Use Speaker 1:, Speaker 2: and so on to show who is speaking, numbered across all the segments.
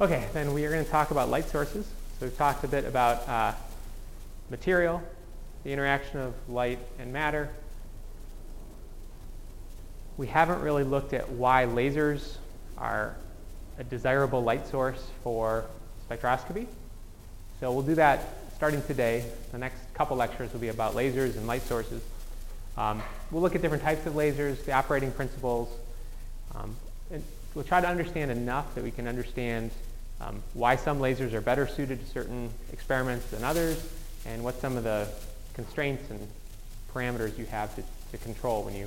Speaker 1: Okay, then we are going to talk about light sources. So we've talked a bit about uh, material, the interaction of light and matter. We haven't really looked at why lasers are a desirable light source for spectroscopy. So we'll do that starting today. The next couple lectures will be about lasers and light sources. Um, we'll look at different types of lasers, the operating principles, um, and we'll try to understand enough that we can understand um, why some lasers are better suited to certain experiments than others, and what some of the constraints and parameters you have to, to control when you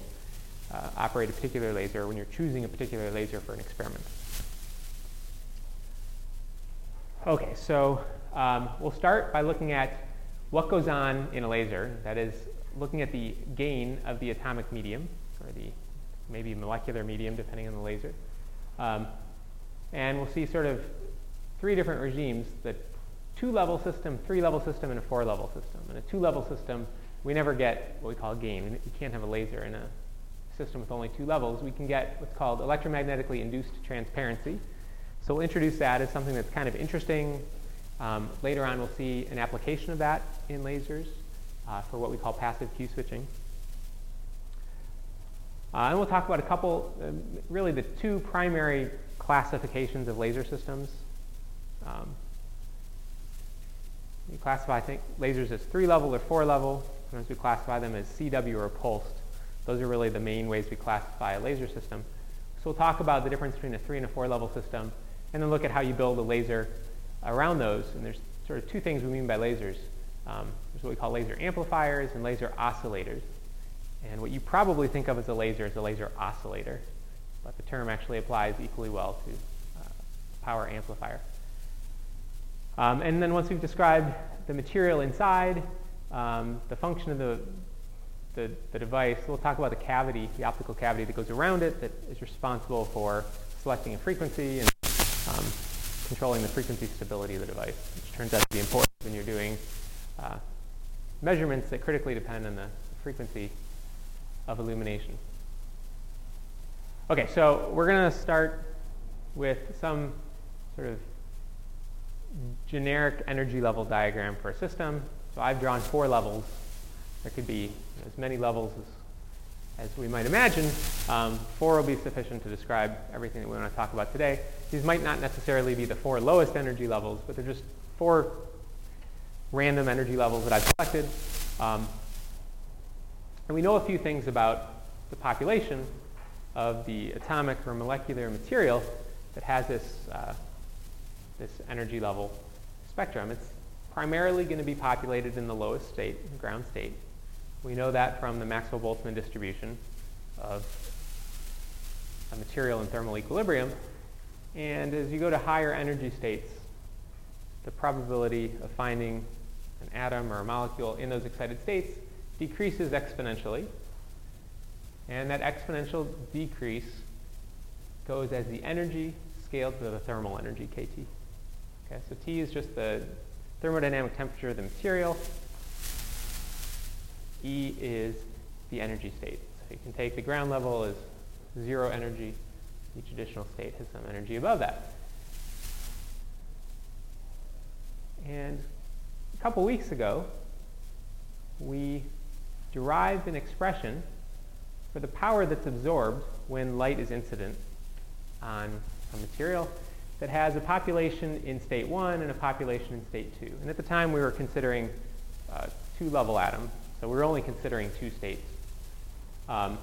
Speaker 1: uh, operate a particular laser, when you're choosing a particular laser for an experiment. Okay, so um, we'll start by looking at what goes on in a laser, that is, looking at the gain of the atomic medium, or the maybe molecular medium, depending on the laser. Um, and we'll see sort of three different regimes, the two-level system, three-level system, and a four-level system. In a two-level system, we never get what we call gain. We can't have a laser in a system with only two levels. We can get what's called electromagnetically induced transparency. So we'll introduce that as something that's kind of interesting. Um, later on, we'll see an application of that in lasers uh, for what we call passive Q switching. Uh, and we'll talk about a couple, uh, really the two primary classifications of laser systems. Um, we classify, I think, lasers as three level or four level. Sometimes we classify them as CW or pulsed. Those are really the main ways we classify a laser system. So we'll talk about the difference between a three and a four level system, and then look at how you build a laser around those. And there's sort of two things we mean by lasers. Um, there's what we call laser amplifiers and laser oscillators. And what you probably think of as a laser is a laser oscillator, but the term actually applies equally well to uh, power amplifier. Um, and then once we've described the material inside, um, the function of the, the, the, device, we'll talk about the cavity, the optical cavity that goes around it that is responsible for selecting a frequency and um, controlling the frequency stability of the device, which turns out to be important when you're doing uh, measurements that critically depend on the frequency of illumination. Okay, so we're going to start with some sort of generic energy level diagram for a system. So I've drawn four levels. There could be as many levels as, as we might imagine. Um, four will be sufficient to describe everything that we want to talk about today. These might not necessarily be the four lowest energy levels, but they're just four random energy levels that I've selected. Um, and we know a few things about the population of the atomic or molecular material that has this uh, this energy level spectrum. It's primarily going to be populated in the lowest state, ground state. We know that from the Maxwell-Boltzmann distribution of a material in thermal equilibrium. And as you go to higher energy states, the probability of finding an atom or a molecule in those excited states decreases exponentially. And that exponential decrease goes as the energy scaled to the thermal energy, KT. Okay, so T is just the thermodynamic temperature of the material. E is the energy state. So you can take the ground level as zero energy. Each additional state has some energy above that. And a couple weeks ago, we derived an expression for the power that's absorbed when light is incident on a material that has a population in state 1 and a population in state 2. And at the time we were considering uh, two-level atom, so we were only considering two states. Um,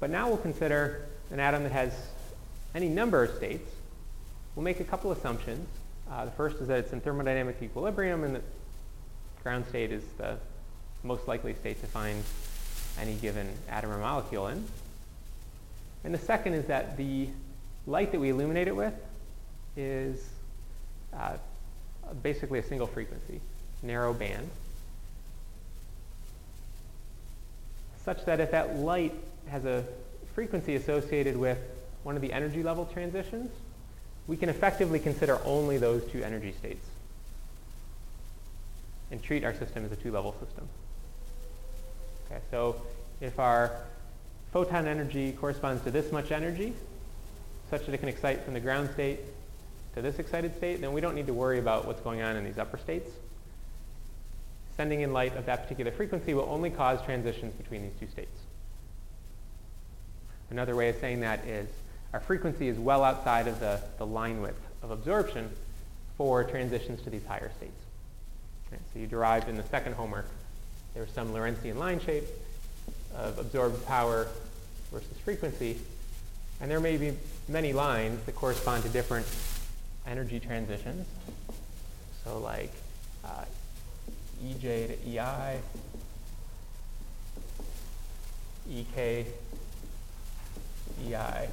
Speaker 1: but now we'll consider an atom that has any number of states. We'll make a couple assumptions. Uh, the first is that it's in thermodynamic equilibrium and that ground state is the most likely state to find any given atom or molecule in. And the second is that the light that we illuminate it with is uh, basically a single frequency, narrow band, such that if that light has a frequency associated with one of the energy level transitions, we can effectively consider only those two energy states and treat our system as a two-level system. Okay, so if our photon energy corresponds to this much energy, such that it can excite from the ground state to this excited state, then we don't need to worry about what's going on in these upper states. Sending in light of that particular frequency will only cause transitions between these two states. Another way of saying that is our frequency is well outside of the, the line width of absorption for transitions to these higher states. So you derived in the second homework, there's some Lorentzian line shape of absorbed power versus frequency, and there may be many lines that correspond to different energy transitions. So like uh, EJ to EI, EK, EI,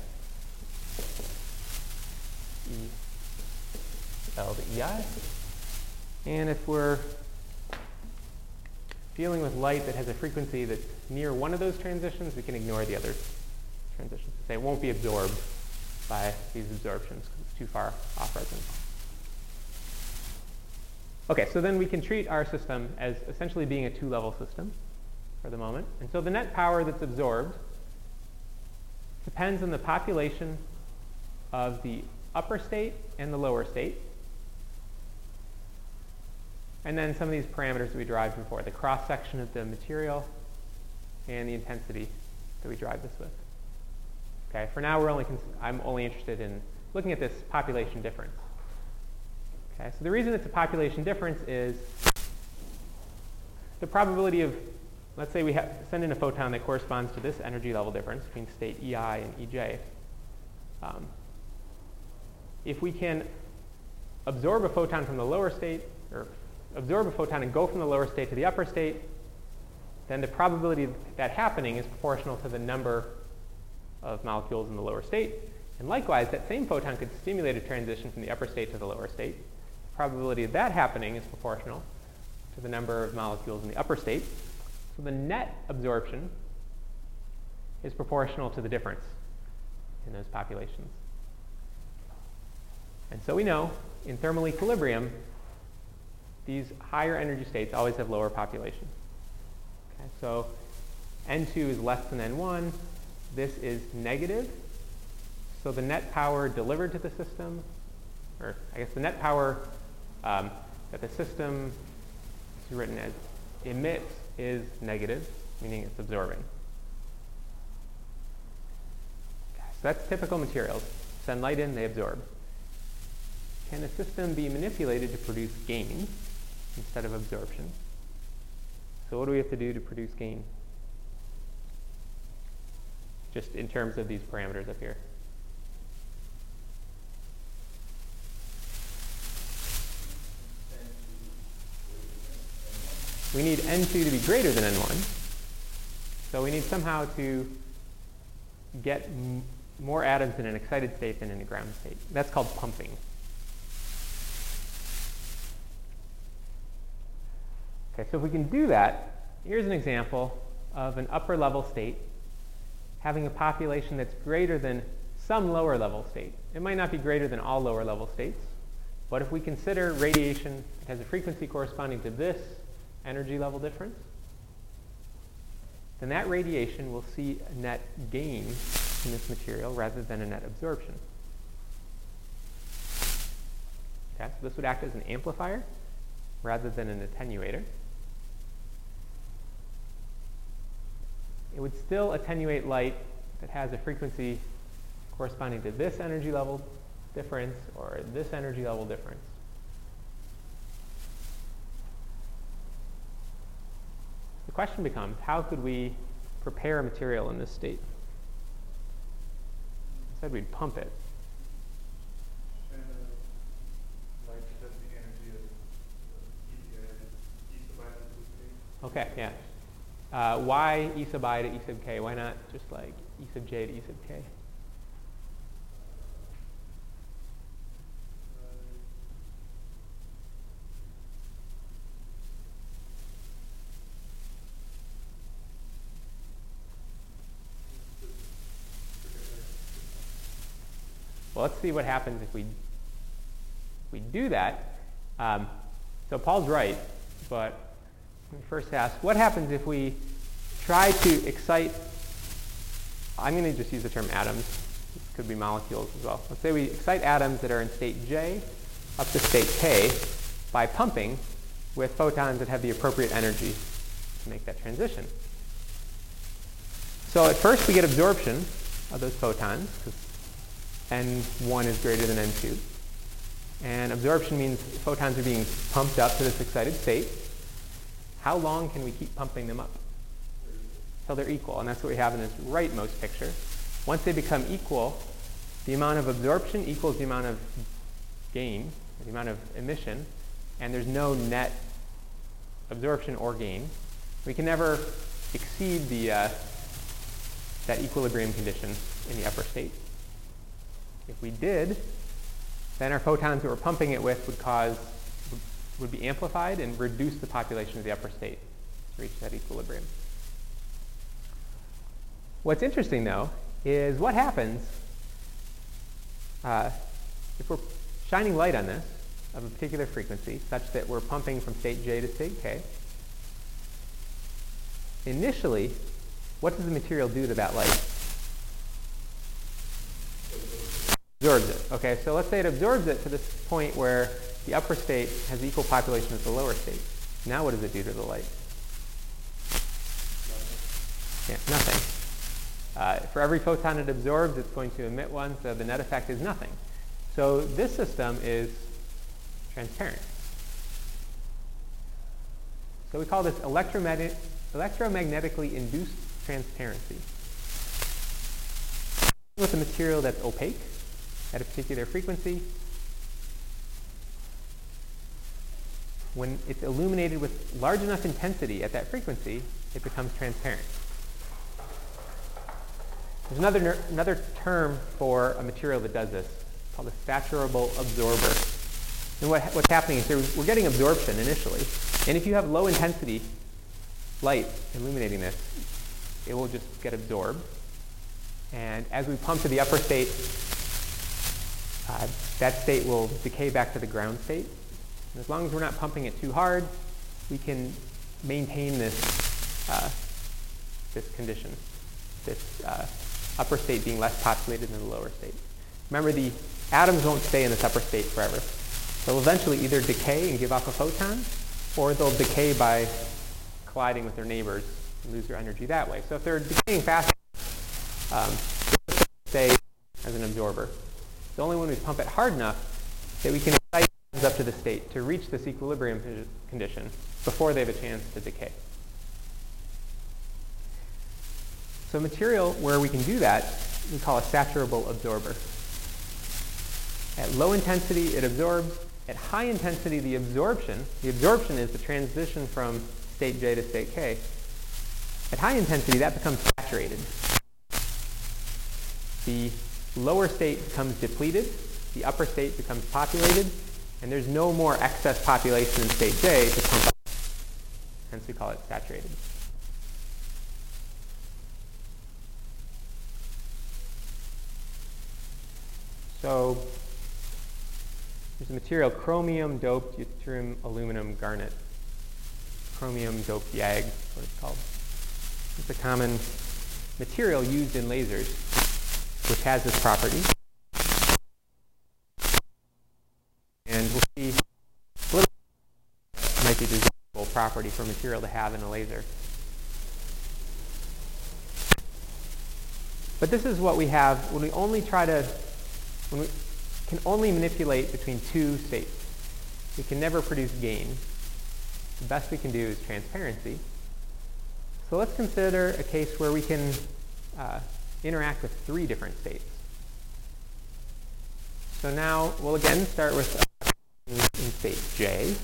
Speaker 1: EL to EI. And if we're dealing with light that has a frequency that's near one of those transitions, we can ignore the other transitions. It won't be absorbed by these absorptions because it's too far off resonance. Okay, so then we can treat our system as essentially being a two-level system for the moment. And so the net power that's absorbed depends on the population of the upper state and the lower state. And then some of these parameters that we derived before, the cross-section of the material and the intensity that we drive this with. Okay, for now we're only I'm only interested in looking at this population difference. Okay, so the reason it's a population difference is the probability of, let's say we send in a photon that corresponds to this energy level difference between state EI and EJ. Um, if we can absorb a photon from the lower state, or absorb a photon and go from the lower state to the upper state, then the probability of that happening is proportional to the number of molecules in the lower state. And likewise, that same photon could stimulate a transition from the upper state to the lower state. The probability of that happening is proportional to the number of molecules in the upper state. So the net absorption is proportional to the difference in those populations. And so we know in thermal equilibrium, these higher energy states always have lower population. Okay, so N2 is less than N1. This is negative. So the net power delivered to the system, or I guess the net power um, that the system is written as emits is negative, meaning it's absorbing. So that's typical materials. Send light in, they absorb. Can a system be manipulated to produce gain instead of absorption? So what do we have to do to produce gain? Just in terms of these parameters up here. We need N2 to be greater than N1. So we need somehow to get more atoms in an excited state than in a ground state. That's called pumping. Okay, so if we can do that, here's an example of an upper level state having a population that's greater than some lower level state. It might not be greater than all lower level states, but if we consider radiation has a frequency corresponding to this energy level difference, then that radiation will see a net gain in this material rather than a net absorption. Okay, so this would act as an amplifier rather than an attenuator. It would still attenuate light that has a frequency corresponding to this energy level difference or this energy level difference. The question becomes, how could we prepare a material in this state? I said we'd pump it. Okay, yeah. Uh, why E sub i to E sub k? Why not just like E sub j to E sub k? Well, let's see what happens if we we do that. Um, so Paul's right, but first ask, what happens if we try to excite, I'm going to just use the term atoms, could be molecules as well. Let's say we excite atoms that are in state J up to state K by pumping with photons that have the appropriate energy to make that transition. So at first we get absorption of those photons, because N1 is greater than N2. And absorption means photons are being pumped up to this excited state. How long can we keep pumping them up? Until they're equal. And that's what we have in this rightmost picture. Once they become equal, the amount of absorption equals the amount of gain, the amount of emission, and there's no net absorption or gain. We can never exceed the, uh, that equilibrium condition in the upper state. If we did, then our photons that we're pumping it with would cause would be amplified and reduce the population of the upper state to reach that equilibrium. What's interesting, though, is what happens uh, if we're shining light on this of a particular frequency, such that we're pumping from state J to state K. Initially, what does the material do to that light? absorbs it. Okay, so let's say it absorbs it to this point where the upper state has equal population as the lower state. Now what does it do to the light? Yeah, nothing. Uh, for every photon it absorbs, it's going to emit one, so the net effect is nothing. So this system is transparent. So we call this electromagnetic, electromagnetically induced transparency. With a material that's opaque, at a particular frequency. When it's illuminated with large enough intensity at that frequency, it becomes transparent. There's another, another term for a material that does this called a saturable absorber. And what, what's happening is we're getting absorption initially. And if you have low intensity light illuminating this, it will just get absorbed. And as we pump to the upper state, uh, that state will decay back to the ground state. And as long as we're not pumping it too hard, we can maintain this, uh, this condition, this uh, upper state being less populated than the lower state. Remember, the atoms won't stay in this upper state forever. They'll eventually either decay and give off a photon, or they'll decay by colliding with their neighbors and lose their energy that way. So if they're decaying faster, um, stay as an absorber. It's only when we pump it hard enough that we can excite it up to the state to reach this equilibrium condition before they have a chance to decay. So material where we can do that, we call a saturable absorber. At low intensity, it absorbs. At high intensity, the absorption, the absorption is the transition from state J to state K. At high intensity, that becomes saturated. The lower state becomes depleted, the upper state becomes populated, and there's no more excess population in state J to pump up. Hence we call it saturated. So there's a material chromium doped yttrium aluminum garnet. Chromium doped YAG, what it's called. It's a common material used in lasers which has this property. And we'll see a little might be desirable property for material to have in a laser. But this is what we have when we only try to, when we can only manipulate between two states. We can never produce gain. The best we can do is transparency. So let's consider a case where we can uh, interact with three different states. So now we'll again start with in state J.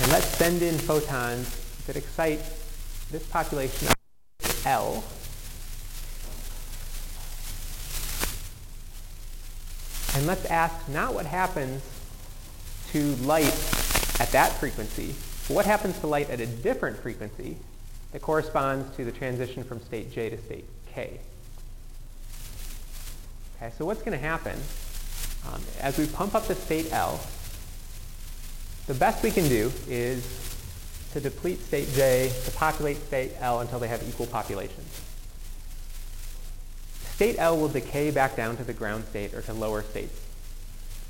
Speaker 1: And let's send in photons that excite this population of L. And let's ask not what happens to light at that frequency, but what happens to light at a different frequency that corresponds to the transition from state J to state K. Okay, so what's going to happen um, as we pump up the state L, the best we can do is to deplete state J, to populate state L until they have equal populations. state L will decay back down to the ground state or to lower states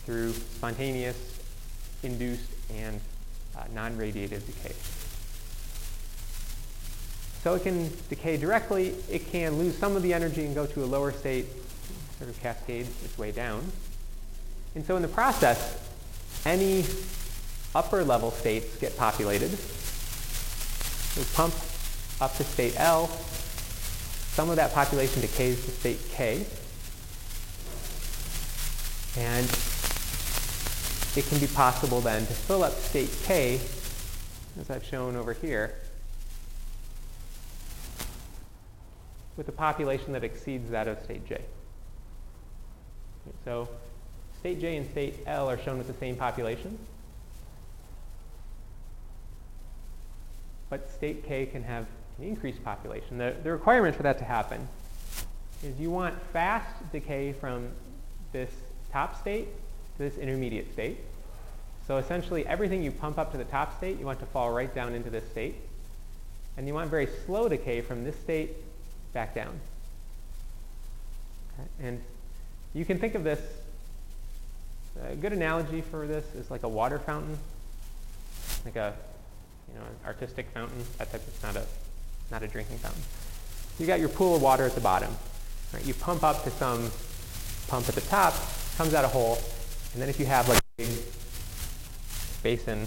Speaker 1: through spontaneous, induced, and uh, non-radiative decay. So it can decay directly. It can lose some of the energy and go to a lower state, sort of cascade its way down. And so in the process, any upper level states get populated. We pump up to state L. Some of that population decays to state K. And it can be possible then to fill up state K, as I've shown over here, with a population that exceeds that of state J. So state J and state L are shown with the same population. But state K can have an increased population. The, the requirement for that to happen is you want fast decay from this top state to this intermediate state. So essentially everything you pump up to the top state, you want to fall right down into this state. And you want very slow decay from this state back down. Okay? And you can think of this, a good analogy for this is like a water fountain, like a you know, an artistic fountain, that type of, not a, not a drinking fountain. You got your pool of water at the bottom. Right? You pump up to some pump at the top, comes out a hole, and then if you have like a big basin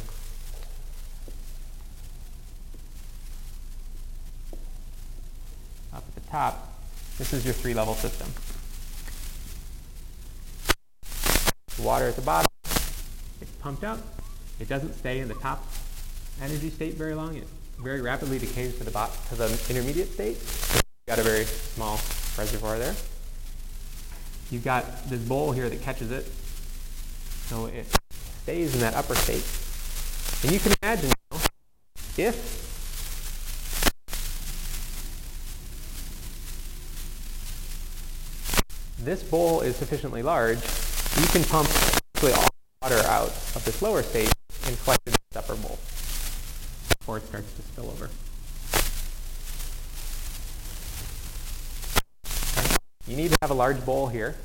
Speaker 1: up at the top, this is your three-level system. The water at the bottom, it's pumped up. It doesn't stay in the top energy state very long. It very rapidly decays to the, bot- to the intermediate state. You've got a very small reservoir there. You've got this bowl here that catches it. So it stays in that upper state. And you can imagine now, if this bowl is sufficiently large, you can pump all the water out of this lower state and collect it in this upper bowl before it starts to spill over. You need to have a large bowl here.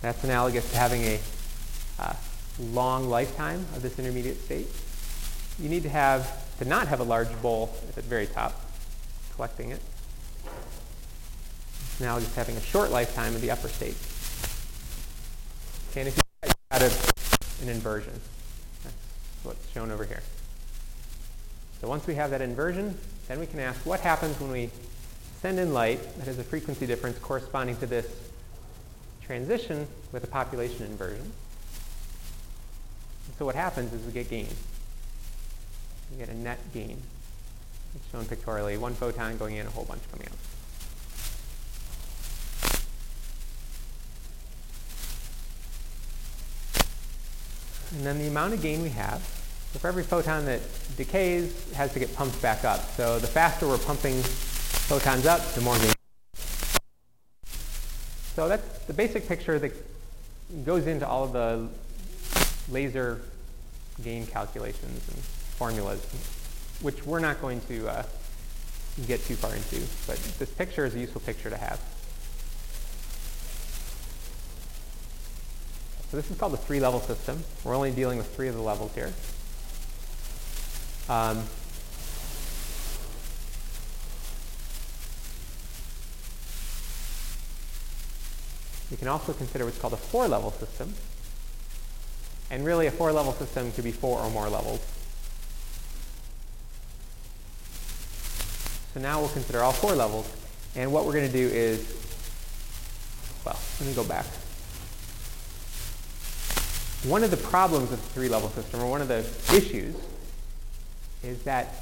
Speaker 1: That's analogous to having a uh, long lifetime of this intermediate state. You need to have to not have a large bowl at the very top, collecting it. It's analogous to having a short lifetime of the upper state. Okay, and if you of an inversion, that's what's shown over here. So once we have that inversion, then we can ask what happens when we send in light that has a frequency difference corresponding to this transition with a population inversion. And so what happens is we get gain. We get a net gain. It's shown pictorially, one photon going in, a whole bunch coming out. And then the amount of gain we have, so for every photon that decays, it has to get pumped back up. So the faster we're pumping photons up, the more gain. So that's the basic picture that goes into all of the laser gain calculations and formulas, which we're not going to uh, get too far into. But this picture is a useful picture to have. So this is called the three-level system. We're only dealing with three of the levels here. Um, you can also consider what's called a four-level system. And really, a four-level system could be four or more levels. So now we'll consider all four levels. And what we're going to do is, well, let me go back. One of the problems of the three-level system, or one of the issues, is that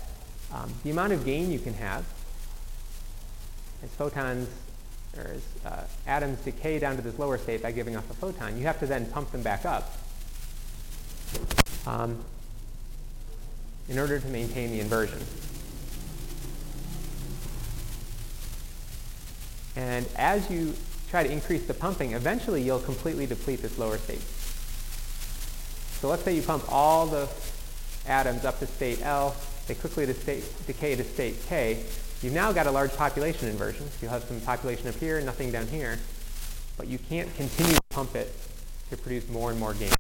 Speaker 1: um, the amount of gain you can have as photons or as uh, atoms decay down to this lower state by giving off a photon, you have to then pump them back up um, in order to maintain the inversion. And as you try to increase the pumping, eventually you'll completely deplete this lower state. So let's say you pump all the atoms up to state L, they quickly to state, decay to state K. You've now got a large population inversion. So you'll have some population up here, nothing down here. But you can't continue to pump it to produce more and more gain.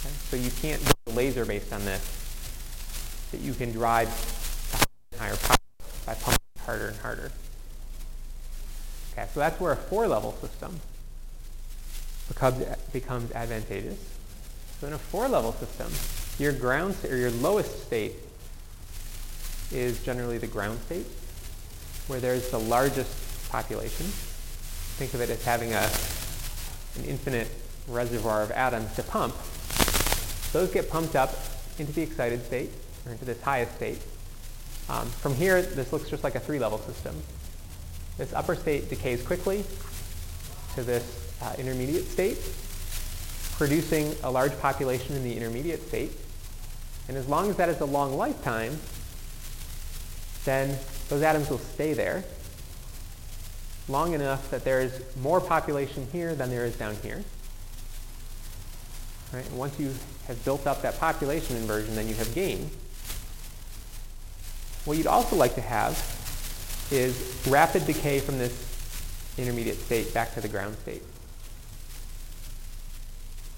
Speaker 1: Okay? So you can't build a laser based on this that you can drive higher power by pumping harder and harder. Okay, so that's where a four-level system becomes, becomes advantageous. So in a four-level system, your ground or your lowest state is generally the ground state, where there's the largest population. Think of it as having a, an infinite reservoir of atoms to pump. Those get pumped up into the excited state, or into this highest state. Um, from here, this looks just like a three-level system. This upper state decays quickly to this uh, intermediate state, producing a large population in the intermediate state. And as long as that is a long lifetime, then those atoms will stay there long enough that there is more population here than there is down here. Right? And once you have built up that population inversion, then you have gain. What you'd also like to have is rapid decay from this intermediate state back to the ground state.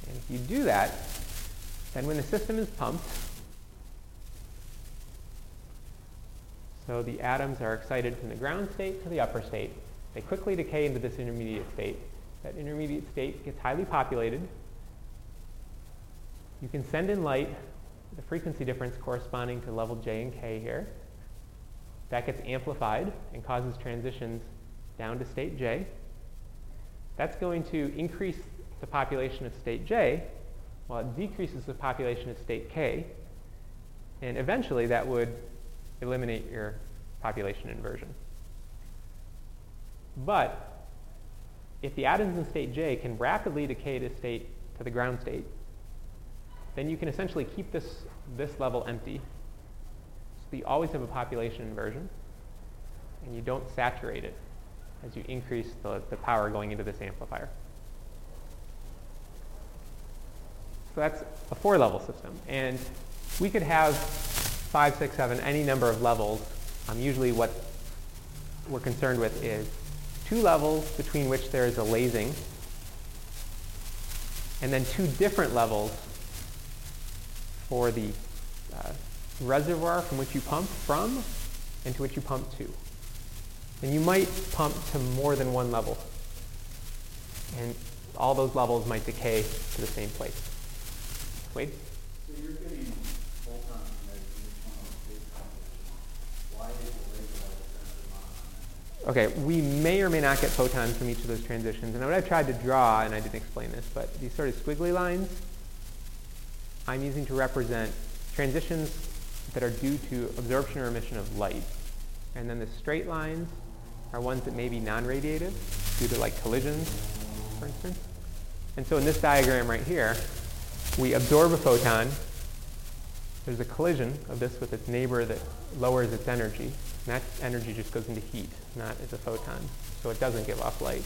Speaker 1: And if you do that, then when the system is pumped, so the atoms are excited from the ground state to the upper state, they quickly decay into this intermediate state. That intermediate state gets highly populated. You can send in light, the frequency difference corresponding to level J and K here. That gets amplified and causes transitions down to state J. That's going to increase the population of state J well, it decreases the population of state K. And eventually that would eliminate your population inversion. But if the atoms in state J can rapidly decay to state to the ground state, then you can essentially keep this, this level empty so you always have a population inversion, and you don't saturate it as you increase the, the power going into this amplifier. So that's a four-level system. And we could have five, six, seven, any number of levels. Um, usually what we're concerned with is two levels between which there is a lasing, and then two different levels for the uh, reservoir from which you pump from and to which you pump to. And you might pump to more than one level. And all those levels might decay to the same place. Wade?
Speaker 2: So you're getting photon Why is the
Speaker 1: Okay, we may or may not get photons from each of those transitions. And what I've tried to draw, and I didn't explain this, but these sort of squiggly lines, I'm using to represent transitions that are due to absorption or emission of light. And then the straight lines are ones that may be non-radiative due to like collisions, for instance. And so in this diagram right here, we absorb a photon. There's a collision of this with its neighbor that lowers its energy. And that energy just goes into heat, not as a photon. So it doesn't give off light.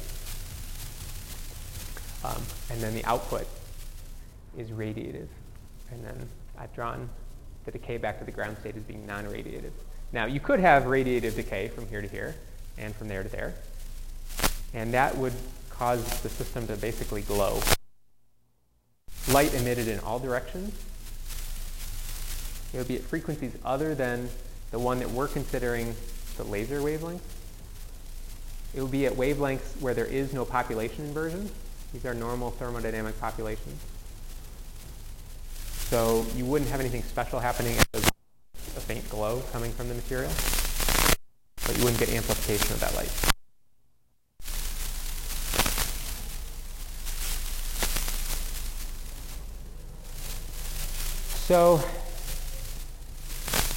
Speaker 1: Um, and then the output is radiative. And then I've drawn the decay back to the ground state as being non-radiative. Now, you could have radiative decay from here to here and from there to there, and that would cause the system to basically glow. Light emitted in all directions. It would be at frequencies other than the one that we're considering the laser wavelength. It would be at wavelengths where there is no population inversion. These are normal thermodynamic populations. So you wouldn't have anything special happening as a faint glow coming from the material, but you wouldn't get amplification of that light. So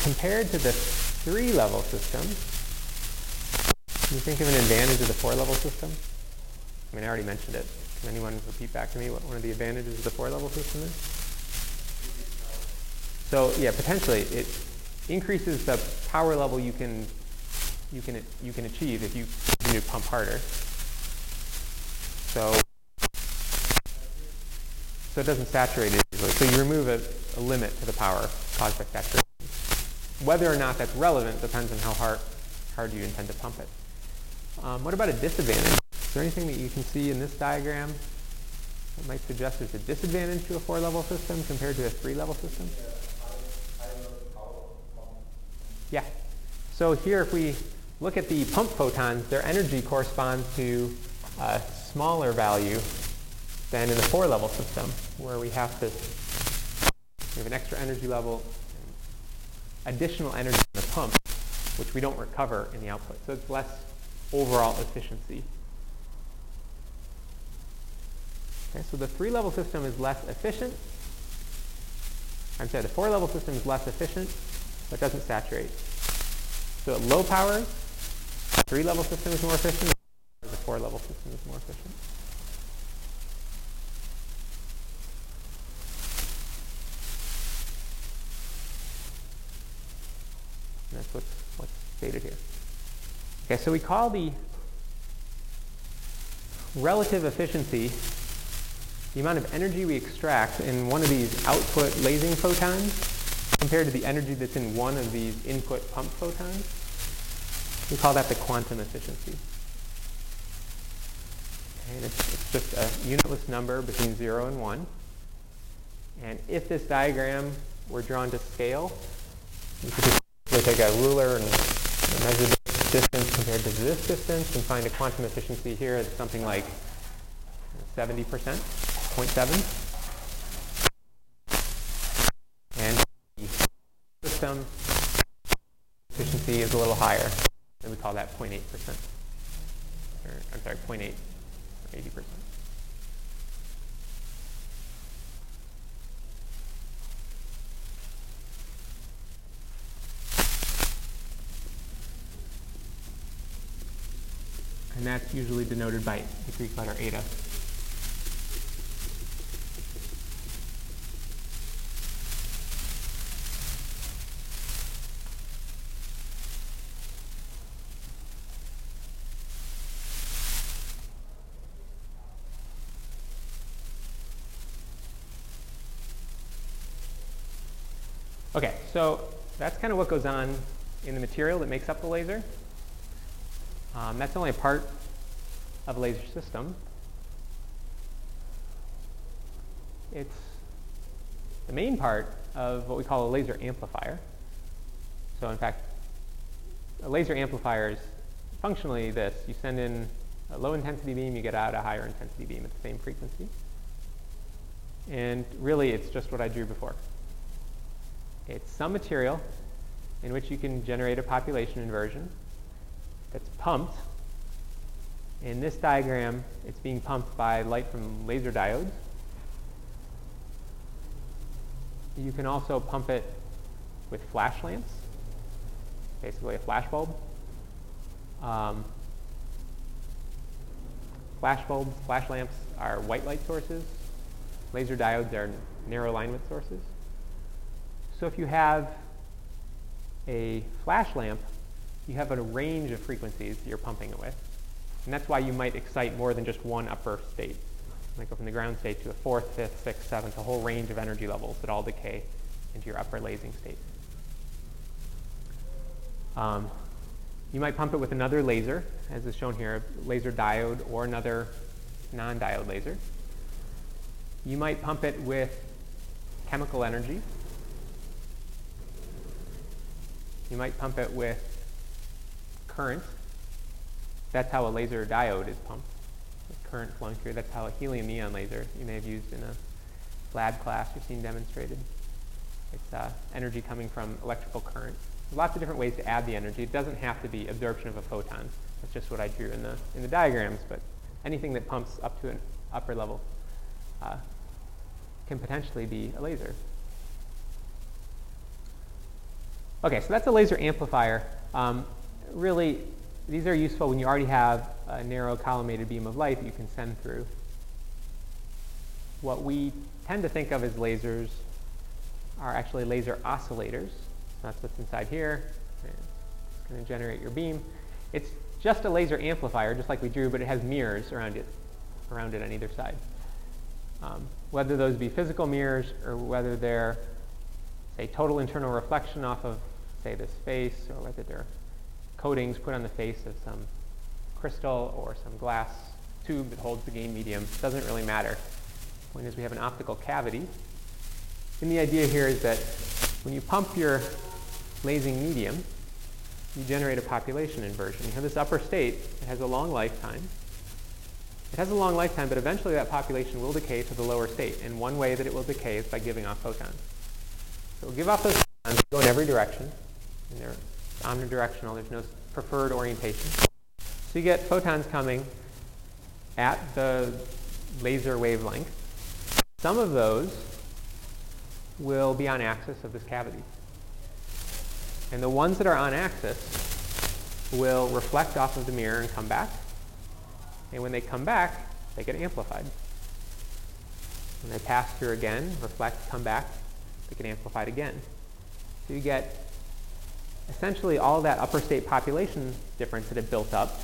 Speaker 1: compared to the three-level system, can you think of an advantage of the four-level system? I mean, I already mentioned it. Can anyone repeat back to me what one of the advantages of the four-level system is? So yeah, potentially it increases the power level you can you can you can achieve if you continue to pump harder. So so it doesn't saturate it easily. So you remove a, a limit to the power caused by saturation. whether or not that's relevant depends on how hard, hard you intend to pump it. Um, what about a disadvantage? Is there anything that you can see in this diagram that might suggest there's a disadvantage to a four-level system compared to a three-level system? Yeah. So here, if we look at the pump photons, their energy corresponds to a smaller value than in the four-level system, where we have to we have an extra energy level, additional energy in the pump, which we don't recover in the output. So it's less overall efficiency. Okay, so the three-level system is less efficient. I'm sorry, the four-level system is less efficient, but doesn't saturate. So at low power, three-level system is more efficient, the four-level system is more efficient. That's what's, what's stated here. Okay, so we call the relative efficiency the amount of energy we extract in one of these output lasing photons compared to the energy that's in one of these input pump photons. We call that the quantum efficiency. And it's, it's just a unitless number between 0 and 1. And if this diagram were drawn to scale, we could just take a ruler and measure this distance compared to this distance and find a quantum efficiency here at something like 70%, 0.7. And the system, efficiency is a little higher. And we call that 0.8%. Or, I'm sorry, 0.8 or 80%. And that's usually denoted by the Greek letter eta. Okay, so that's kind of what goes on in the material that makes up the laser. Um, that's only a part of a laser system. It's the main part of what we call a laser amplifier. So in fact, a laser amplifier is functionally this. You send in a low intensity beam, you get out a higher intensity beam at the same frequency. And really, it's just what I drew before. It's some material in which you can generate a population inversion that's pumped. In this diagram, it's being pumped by light from laser diodes. You can also pump it with flash lamps, basically a flash bulb. Um, flash bulbs, flash lamps are white light sources. Laser diodes are narrow alignment sources. So if you have a flash lamp, you have a range of frequencies you're pumping it with. And that's why you might excite more than just one upper state. You might go from the ground state to a fourth, fifth, sixth, seventh, a whole range of energy levels that all decay into your upper lasing state. Um, you might pump it with another laser, as is shown here, a laser diode or another non-diode laser. You might pump it with chemical energy, You might pump it with current. That's how a laser diode is pumped, current flowing through. That's how a helium neon laser you may have used in a lab class you've seen demonstrated. It's uh, energy coming from electrical current. There's lots of different ways to add the energy. It doesn't have to be absorption of a photon. That's just what I drew in the, in the diagrams, but anything that pumps up to an upper level uh, can potentially be a laser. Okay, so that's a laser amplifier. Um, really, these are useful when you already have a narrow collimated beam of light that you can send through. What we tend to think of as lasers are actually laser oscillators. That's what's inside here. It's going to generate your beam. It's just a laser amplifier, just like we drew, but it has mirrors around it, around it on either side. Um, whether those be physical mirrors or whether they're, say, total internal reflection off of say, this face, or whether they're coatings put on the face of some crystal or some glass tube that holds the gain medium. Doesn't really matter. The point is we have an optical cavity. And the idea here is that when you pump your lasing medium, you generate a population inversion. You have this upper state. It has a long lifetime. It has a long lifetime, but eventually that population will decay to the lower state. And one way that it will decay is by giving off photons. So it will give off those photons, go in every direction, and they're omnidirectional. There's no preferred orientation. So you get photons coming at the laser wavelength. Some of those will be on axis of this cavity. And the ones that are on axis will reflect off of the mirror and come back. And when they come back, they get amplified. When they pass through again, reflect, come back, they get amplified again. So you get essentially all that upper state population difference that it built up.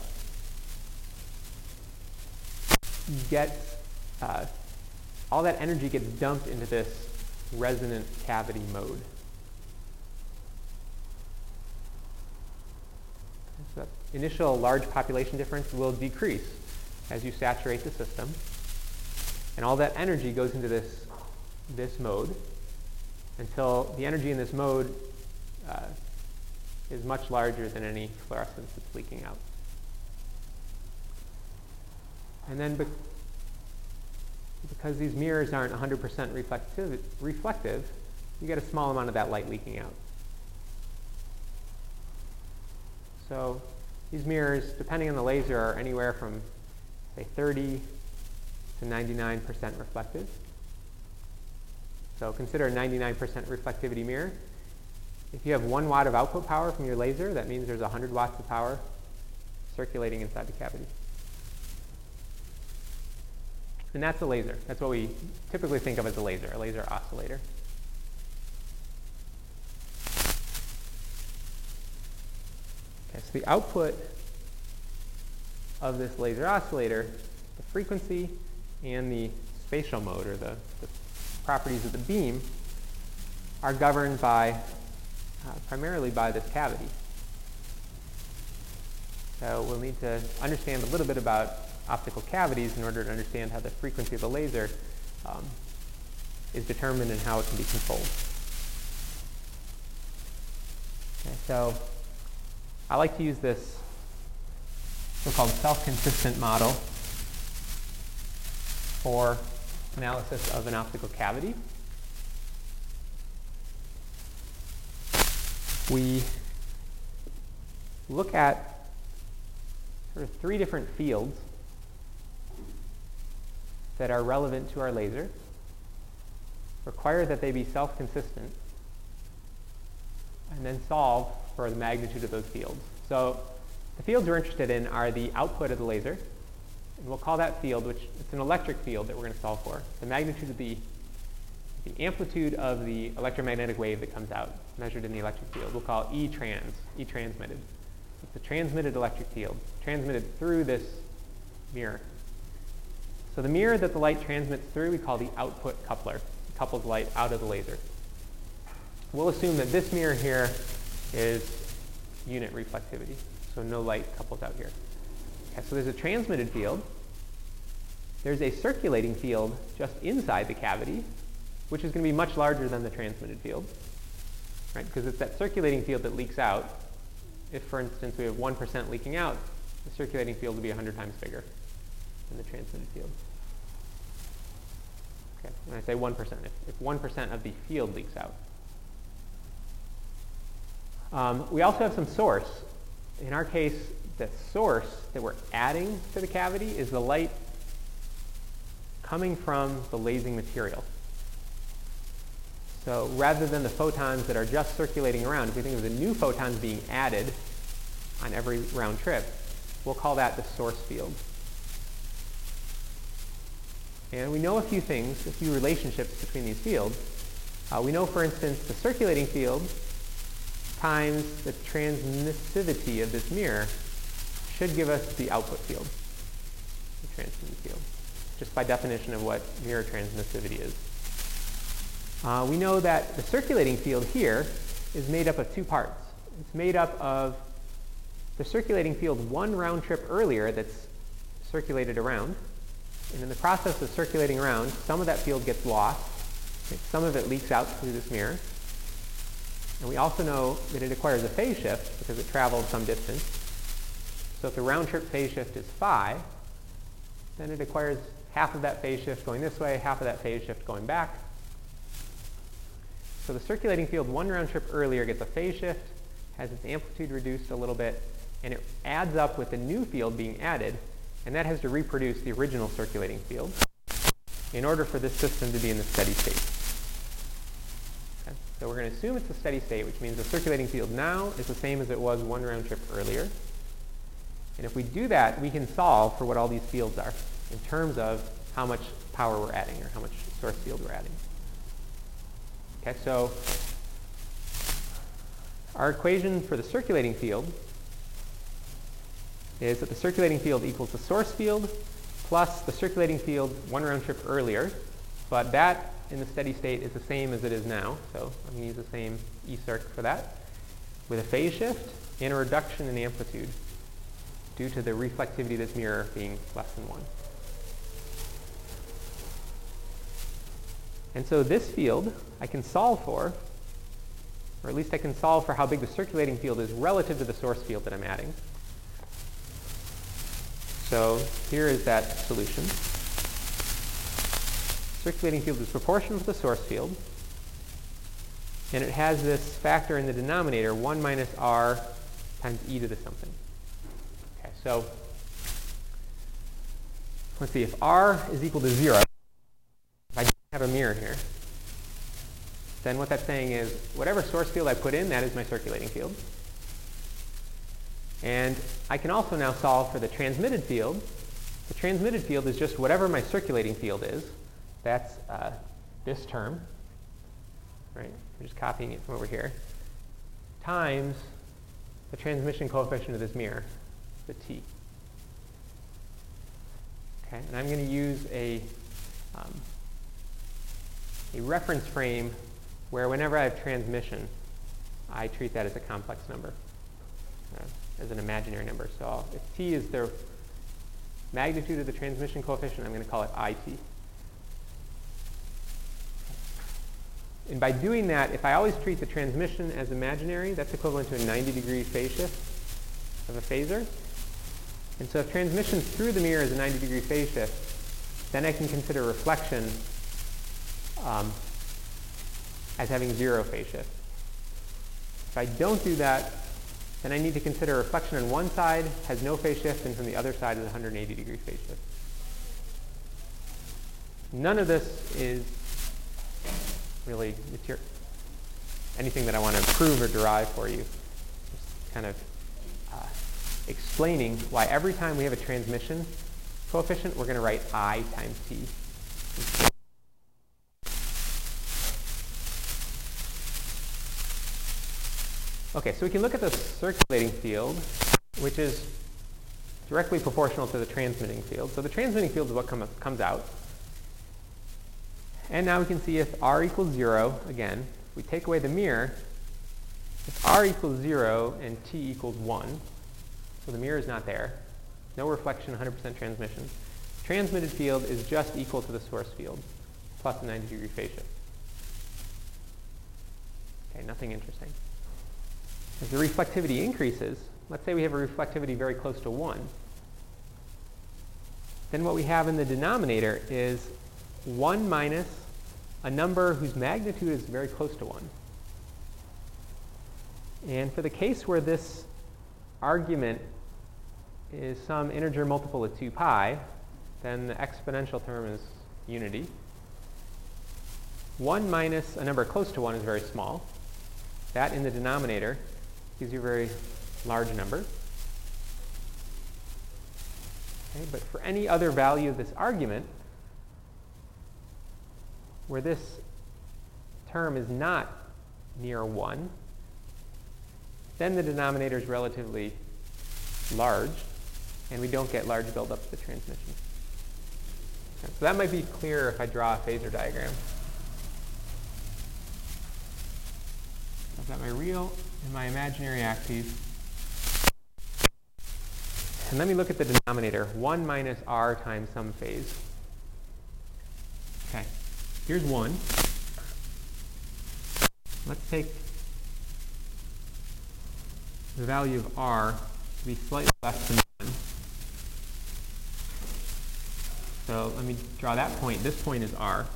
Speaker 1: You get uh, all that energy gets dumped into this resonant cavity mode. So that initial large population difference will decrease as you saturate the system. And all that energy goes into this, this mode until the energy in this mode uh, is much larger than any fluorescence that's leaking out. And then be- because these mirrors aren't 100% reflective, reflective, you get a small amount of that light leaking out. So these mirrors, depending on the laser, are anywhere from, say, 30 to 99% reflective. So consider a 99% reflectivity mirror. If you have one watt of output power from your laser, that means there's 100 watts of power circulating inside the cavity. And that's a laser. That's what we typically think of as a laser, a laser oscillator. Okay, so the output of this laser oscillator, the frequency and the spatial mode, or the, the properties of the beam, are governed by, uh, primarily by this cavity. So we'll need to understand a little bit about optical cavities in order to understand how the frequency of the laser um, is determined and how it can be controlled. Okay, so I like to use this so-called self-consistent model for analysis of an optical cavity. We look at sort of three different fields that are relevant to our laser, require that they be self-consistent, and then solve for the magnitude of those fields. So the fields we're interested in are the output of the laser, and we'll call that field, which it's an electric field that we're going to solve for, the magnitude of the, the amplitude of the electromagnetic wave that comes out, measured in the electric field. We'll call E trans, E transmitted. It's a transmitted electric field, transmitted through this mirror. So the mirror that the light transmits through we call the output coupler. It couples light out of the laser. We'll assume that this mirror here is unit reflectivity, so no light couples out here. Okay, so there's a transmitted field. There's a circulating field just inside the cavity, which is going to be much larger than the transmitted field, right? Because it's that circulating field that leaks out. If, for instance, we have 1% leaking out, the circulating field will be 100 times bigger than the transmitted field. Okay, when I say 1%, if, if 1% of the field leaks out. Um, we also have some source. In our case, the source that we're adding to the cavity is the light coming from the lasing material. So rather than the photons that are just circulating around, if we think of the new photons being added on every round trip, we'll call that the source field. And we know a few things, a few relationships between these fields. Uh, we know, for instance, the circulating field times the transmissivity of this mirror should give us the output field, the transmitted field, just by definition of what mirror transmissivity is. Uh, we know that the circulating field here is made up of two parts. it's made up of the circulating field one round trip earlier that's circulated around. And in the process of circulating around, some of that field gets lost. Some of it leaks out through this mirror. And we also know that it acquires a phase shift because it traveled some distance. So if the round trip phase shift is phi, then it acquires half of that phase shift going this way, half of that phase shift going back. So the circulating field one round trip earlier gets a phase shift, has its amplitude reduced a little bit, and it adds up with the new field being added, and that has to reproduce the original circulating field in order for this system to be in the steady state. Okay? So we're going to assume it's a steady state, which means the circulating field now is the same as it was one round trip earlier. And if we do that, we can solve for what all these fields are in terms of how much power we're adding or how much source field we're adding. Okay, so our equation for the circulating field is that the circulating field equals the source field plus the circulating field one round trip earlier. But that in the steady state is the same as it is now. So I'm going to use the same E circ for that with a phase shift and a reduction in amplitude due to the reflectivity of this mirror being less than 1. And so this field I can solve for, or at least I can solve for how big the circulating field is relative to the source field that I'm adding. So here is that solution. Circulating field is proportional to the source field. And it has this factor in the denominator, 1 minus r times e to the something. Okay, so let's see, if r is equal to 0, if I have a mirror here, then what that's saying is whatever source field I put in, that is my circulating field. And I can also now solve for the transmitted field. The transmitted field is just whatever my circulating field is. That's uh, this term. Right? I'm just copying it from over here. Times the transmission coefficient of this mirror, the t. Okay, and I'm going to use a, um, a reference frame where whenever I have transmission, I treat that as a complex number. Uh, as an imaginary number. So if t is the magnitude of the transmission coefficient, I'm going to call it it. And by doing that, if I always treat the transmission as imaginary, that's equivalent to a 90 degree phase shift of a phasor. And so if transmission through the mirror is a 90 degree phase shift, then I can consider reflection um, as having zero phase shift. If I don't do that, then I need to consider reflection on one side has no phase shift and from the other side is 180 degree phase shift. None of this is really anything that I want to prove or derive for you. Just kind of uh, explaining why every time we have a transmission coefficient, we're going to write I times T. Okay, so we can look at the circulating field, which is directly proportional to the transmitting field. So the transmitting field is what come, comes out. And now we can see if r equals 0, again, we take away the mirror, if r equals 0 and t equals 1, so the mirror is not there, no reflection, 100% transmission, transmitted field is just equal to the source field, plus a 90 degree phase shift. Okay, nothing interesting. As the reflectivity increases, let's say we have a reflectivity very close to 1, then what we have in the denominator is 1 minus a number whose magnitude is very close to 1. And for the case where this argument is some integer multiple of 2 pi, then the exponential term is unity. 1 minus a number close to 1 is very small. That in the denominator gives you a very large number. Okay, but for any other value of this argument, where this term is not near 1, then the denominator is relatively large, and we don't get large buildup of the transmission. Okay, so that might be clearer if I draw a phasor diagram. I've got my real in my imaginary axes. And let me look at the denominator, 1 minus r times some phase. Okay, here's 1. Let's take the value of r to be slightly less than 1. So let me draw that point. This point is r.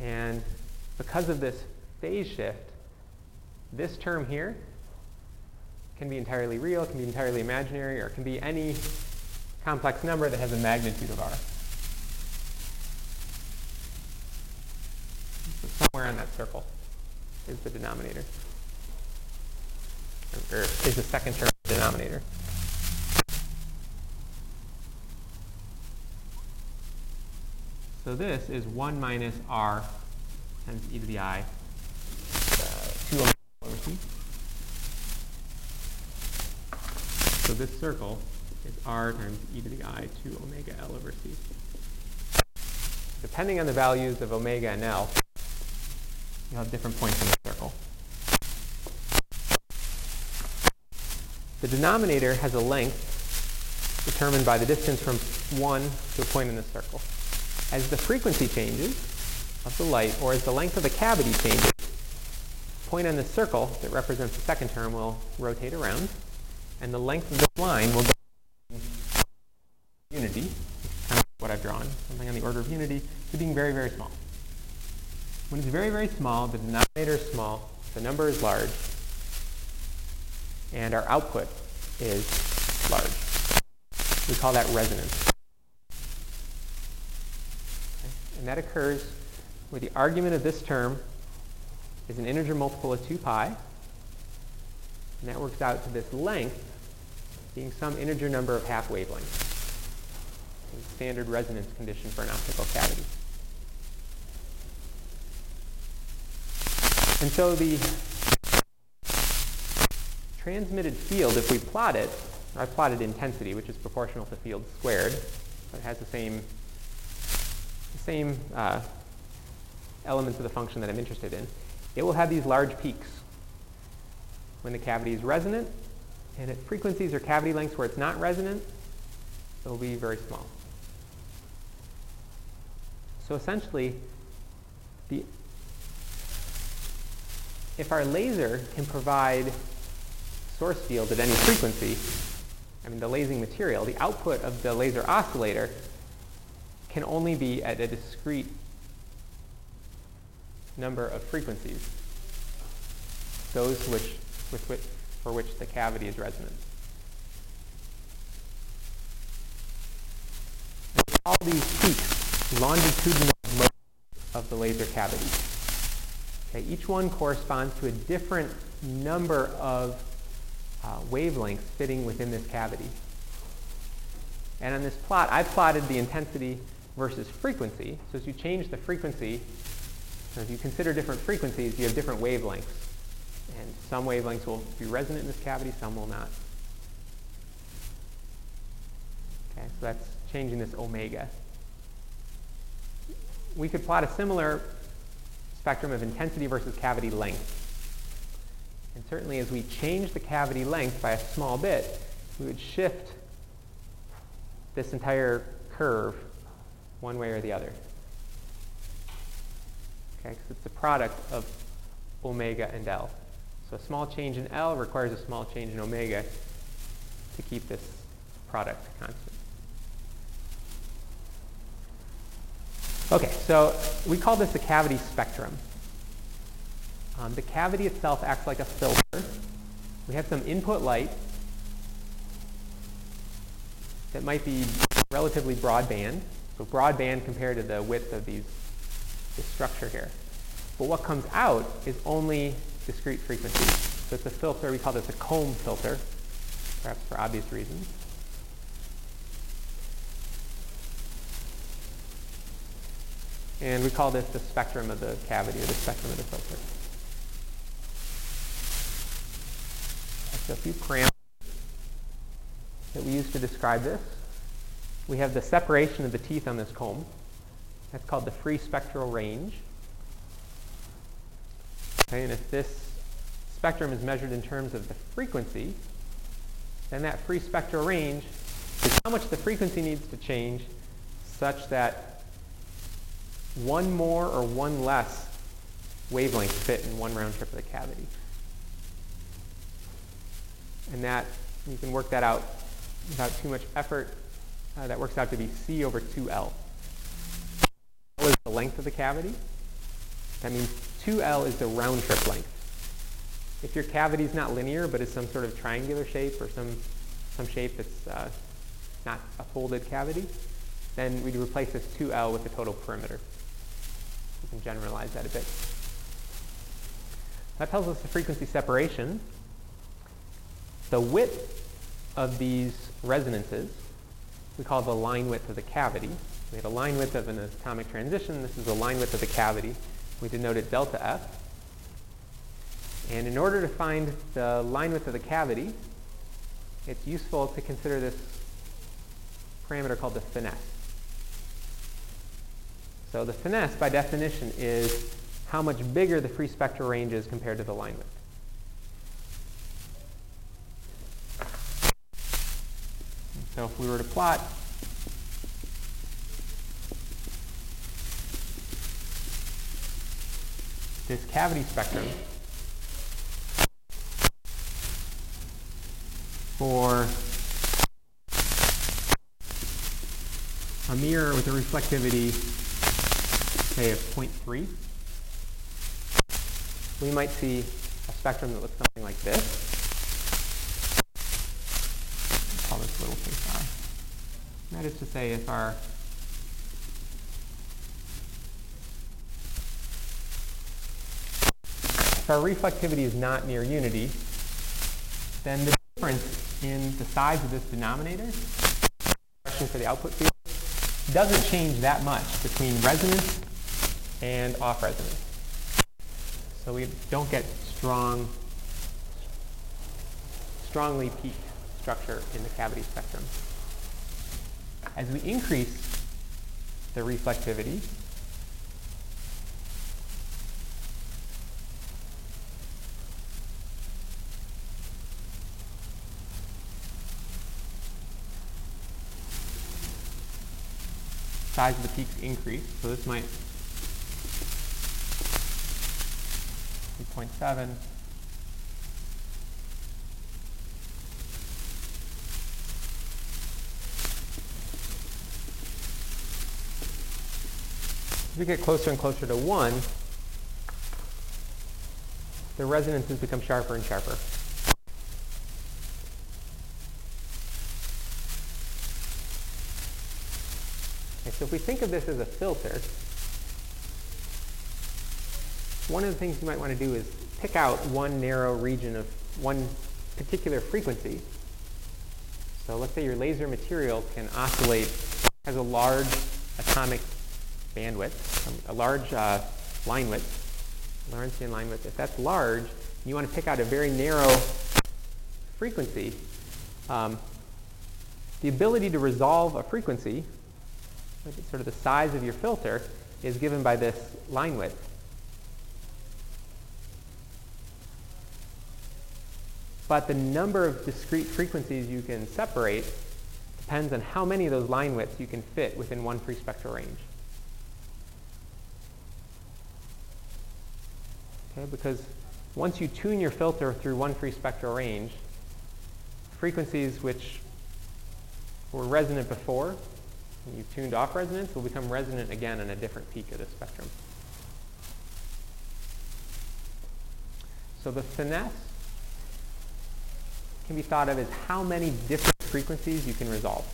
Speaker 1: And because of this phase shift, this term here can be entirely real, can be entirely imaginary, or can be any complex number that has a magnitude of r. So somewhere on that circle is the denominator, or, is the second term the denominator. So this is 1 minus r times e to the i, 2 omega over c. So this circle is r times e to the i 2 omega l over c. Depending on the values of omega and l, you'll have different points in the circle. The denominator has a length determined by the distance from 1 to a point in the circle as the frequency changes of the light, or as the length of the cavity changes, point on the circle that represents the second term will rotate around, and the length of this line will go unity, kind of what I've drawn, something on the order of unity, to being very, very small. When it's very, very small, the denominator is small, the number is large, and our output is large. We call that resonance. And that occurs where the argument of this term is an integer multiple of 2 pi. And that works out to this length being some integer number of half wavelengths. Standard resonance condition for an optical cavity. And so the transmitted field, if we plot it, I plotted intensity, which is proportional to field squared, but it has the same same uh, elements of the function that I'm interested in, it will have these large peaks when the cavity is resonant, and at frequencies or cavity lengths where it's not resonant, it will be very small. So essentially, the, if our laser can provide source field at any frequency, I mean the lasing material, the output of the laser oscillator can only be at a discrete number of frequencies, those which, with which, for which the cavity is resonant. all these peaks longitudinal of the laser cavity. Okay, each one corresponds to a different number of uh, wavelengths fitting within this cavity. And on this plot, I plotted the intensity versus frequency. So as you change the frequency, if you consider different frequencies, you have different wavelengths. And some wavelengths will be resonant in this cavity, some will not. Okay, so that's changing this omega. We could plot a similar spectrum of intensity versus cavity length. And certainly as we change the cavity length by a small bit, we would shift this entire curve one way or the other. Okay, because it's a product of omega and L. So a small change in L requires a small change in omega to keep this product constant. Okay, so we call this the cavity spectrum. Um, the cavity itself acts like a filter. We have some input light that might be relatively broadband, so broadband compared to the width of these, this structure here. But what comes out is only discrete frequencies. So it's a filter, we call this a comb filter, perhaps for obvious reasons. And we call this the spectrum of the cavity or the spectrum of the filter. So a few parameters that we use to describe this we have the separation of the teeth on this comb. That's called the free spectral range. Okay, and if this spectrum is measured in terms of the frequency, then that free spectral range is how much the frequency needs to change such that one more or one less wavelength fit in one round trip of the cavity. And that, you can work that out without too much effort. Uh, that works out to be C over 2L. Is the length of the cavity. That means 2L is the round trip length. If your cavity is not linear, but is some sort of triangular shape or some, some shape that's uh, not a folded cavity, then we'd replace this 2L with the total perimeter. We can generalize that a bit. That tells us the frequency separation. The width of these resonances, we call the line width of the cavity. We have a line width of an atomic transition. This is the line width of the cavity. We denote it delta F. And in order to find the line width of the cavity, it's useful to consider this parameter called the finesse. So the finesse, by definition, is how much bigger the free spectral range is compared to the line width. So if we were to plot this cavity spectrum for a mirror with a reflectivity, say, of 0.3, we might see a spectrum that looks something like this. call this little case i. That is to say, if our if our reflectivity is not near unity, then the difference in the size of this denominator, expression for the output field, doesn't change that much between resonance and off resonance. So we don't get strong, strongly peaked structure in the cavity spectrum. As we increase the reflectivity, size of the peaks increase. So this might be 0.7. As we get closer and closer to 1, the resonances become sharper and sharper. We think of this as a filter, one of the things you might want to do is pick out one narrow region of one particular frequency. So let's say your laser material can oscillate, has a large atomic bandwidth, um, a large uh, line width, Lorentzian line width. If that's large, you want to pick out a very narrow frequency. Um, the ability to resolve a frequency sort of the size of your filter is given by this line width. But the number of discrete frequencies you can separate depends on how many of those line widths you can fit within one free spectral range. Okay, because once you tune your filter through one free spectral range, frequencies which were resonant before you've tuned off resonance will become resonant again in a different peak of the spectrum. So the finesse can be thought of as how many different frequencies you can resolve.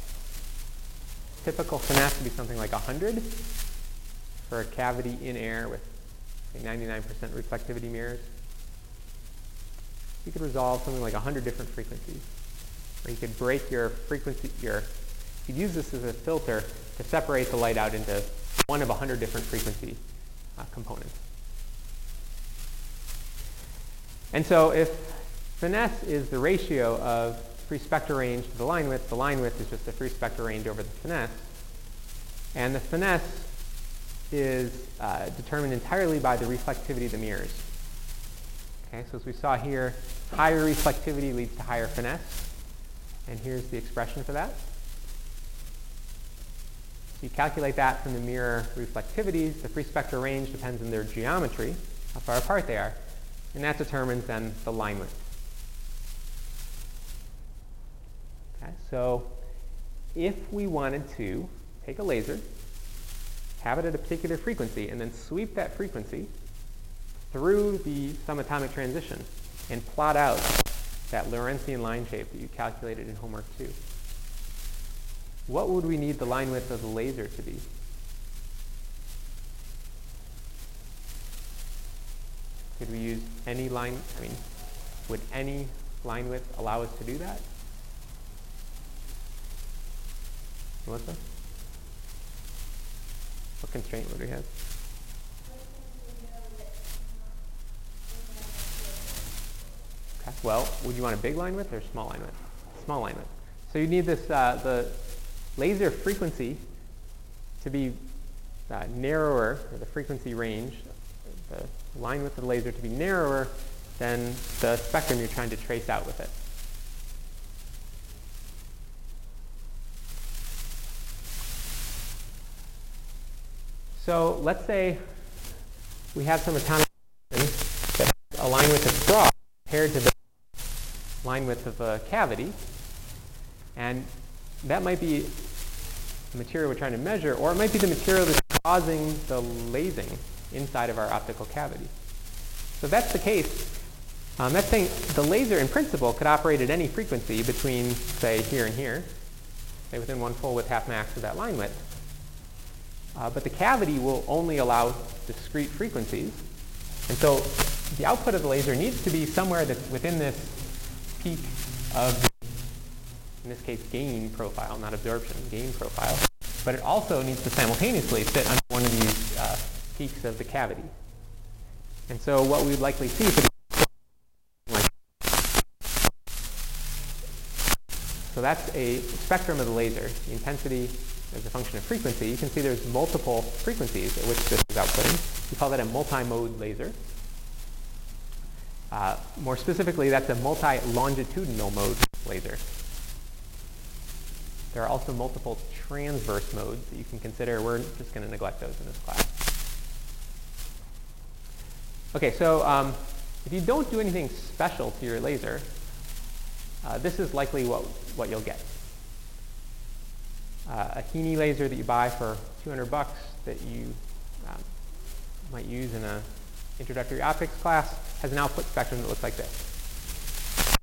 Speaker 1: Typical finesse would be something like 100 for a cavity in air with 99% reflectivity mirrors. You could resolve something like 100 different frequencies. Or you could break your frequency, your you could use this as a filter to separate the light out into one of 100 different frequency uh, components. And so if finesse is the ratio of free spectral range to the line width, the line width is just the free spectral range over the finesse. And the finesse is uh, determined entirely by the reflectivity of the mirrors. Okay, so as we saw here, higher reflectivity leads to higher finesse. And here's the expression for that. You calculate that from the mirror reflectivities. The free spectral range depends on their geometry, how far apart they are. And that determines then the line width. Okay, so if we wanted to take a laser, have it at a particular frequency, and then sweep that frequency through the subatomic transition and plot out that Lorentzian line shape that you calculated in homework 2. What would we need the line width of the laser to be? Could we use any line, I mean, would any line width allow us to do that? Melissa? What constraint would we have? Okay. Well, would you want a big line width or a small line width? Small line width. So you need this uh, the laser frequency to be uh, narrower, or the frequency range, the line width of the laser to be narrower than the spectrum you're trying to trace out with it. So let's say we have some atomic that a line width of straw compared to the line width of a cavity. And that might be the material we're trying to measure, or it might be the material that's causing the lasing inside of our optical cavity. So if that's the case, um, that's saying the laser in principle could operate at any frequency between, say, here and here, say within one full width half max of that line width. Uh, but the cavity will only allow discrete frequencies. And so the output of the laser needs to be somewhere that's within this peak of, in this case, gain profile, not absorption, gain profile. But it also needs to simultaneously fit under one of these uh, peaks of the cavity. And so what we would likely see for so that's a spectrum of the laser. The intensity as a function of frequency, you can see there's multiple frequencies at which this is outputting. We call that a multi-mode laser. Uh, more specifically, that's a multi-longitudinal mode laser. There are also multiple transverse modes that you can consider. We're just going to neglect those in this class. Okay, so um, if you don't do anything special to your laser, uh, this is likely what, what you'll get uh, a HeNe laser that you buy for 200 bucks that you um, might use in an introductory optics class has an output spectrum that looks like this.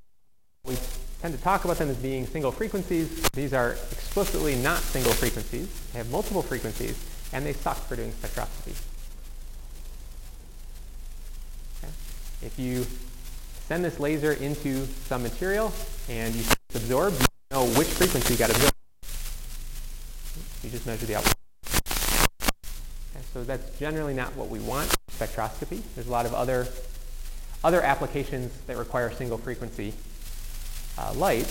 Speaker 1: We tend to talk about them as being single frequencies. These are explicitly not single frequencies. They have multiple frequencies, and they suck for doing spectroscopy. Okay. If you send this laser into some material and you absorb, you know which frequency you got absorbed. You just measure the output. Okay, so that's generally not what we want spectroscopy. There's a lot of other, other applications that require single frequency uh, light.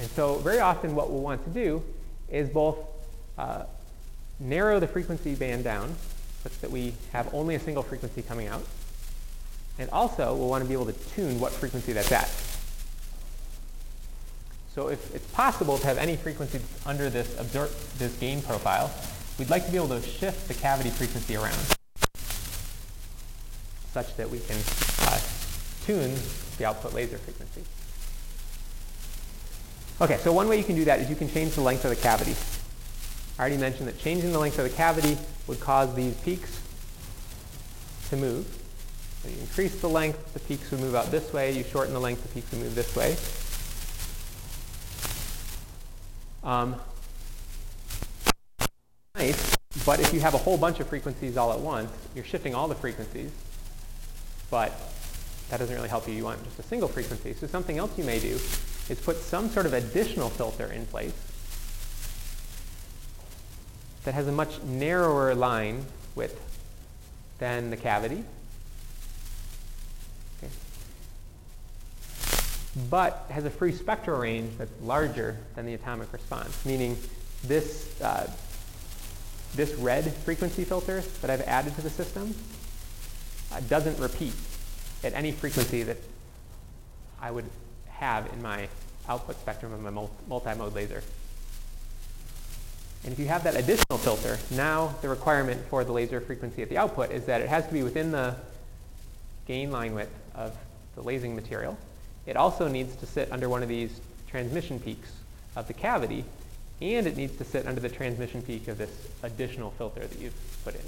Speaker 1: And so very often what we'll want to do is both uh, narrow the frequency band down such that we have only a single frequency coming out. And also we'll want to be able to tune what frequency that's at. So if it's possible to have any frequency under this, this gain profile, we'd like to be able to shift the cavity frequency around such that we can uh, tune the output laser frequency. Okay, so one way you can do that is you can change the length of the cavity. I already mentioned that changing the length of the cavity would cause these peaks to move. So you increase the length, the peaks would move out this way. You shorten the length, the peaks would move this way. Um, nice, but if you have a whole bunch of frequencies all at once, you're shifting all the frequencies, but that doesn't really help you. You want just a single frequency. So something else you may do is put some sort of additional filter in place that has a much narrower line width than the cavity. Okay. But has a free spectral range that's larger than the atomic response, meaning this, uh, this red frequency filter that I've added to the system uh, doesn't repeat. at any frequency that I would have in my output spectrum of my multi-mode laser. And if you have that additional filter, now the requirement for the laser frequency at the output is that it has to be within the gain line width of the lasing material. It also needs to sit under one of these transmission peaks of the cavity, and it needs to sit under the transmission peak of this additional filter that you've put in.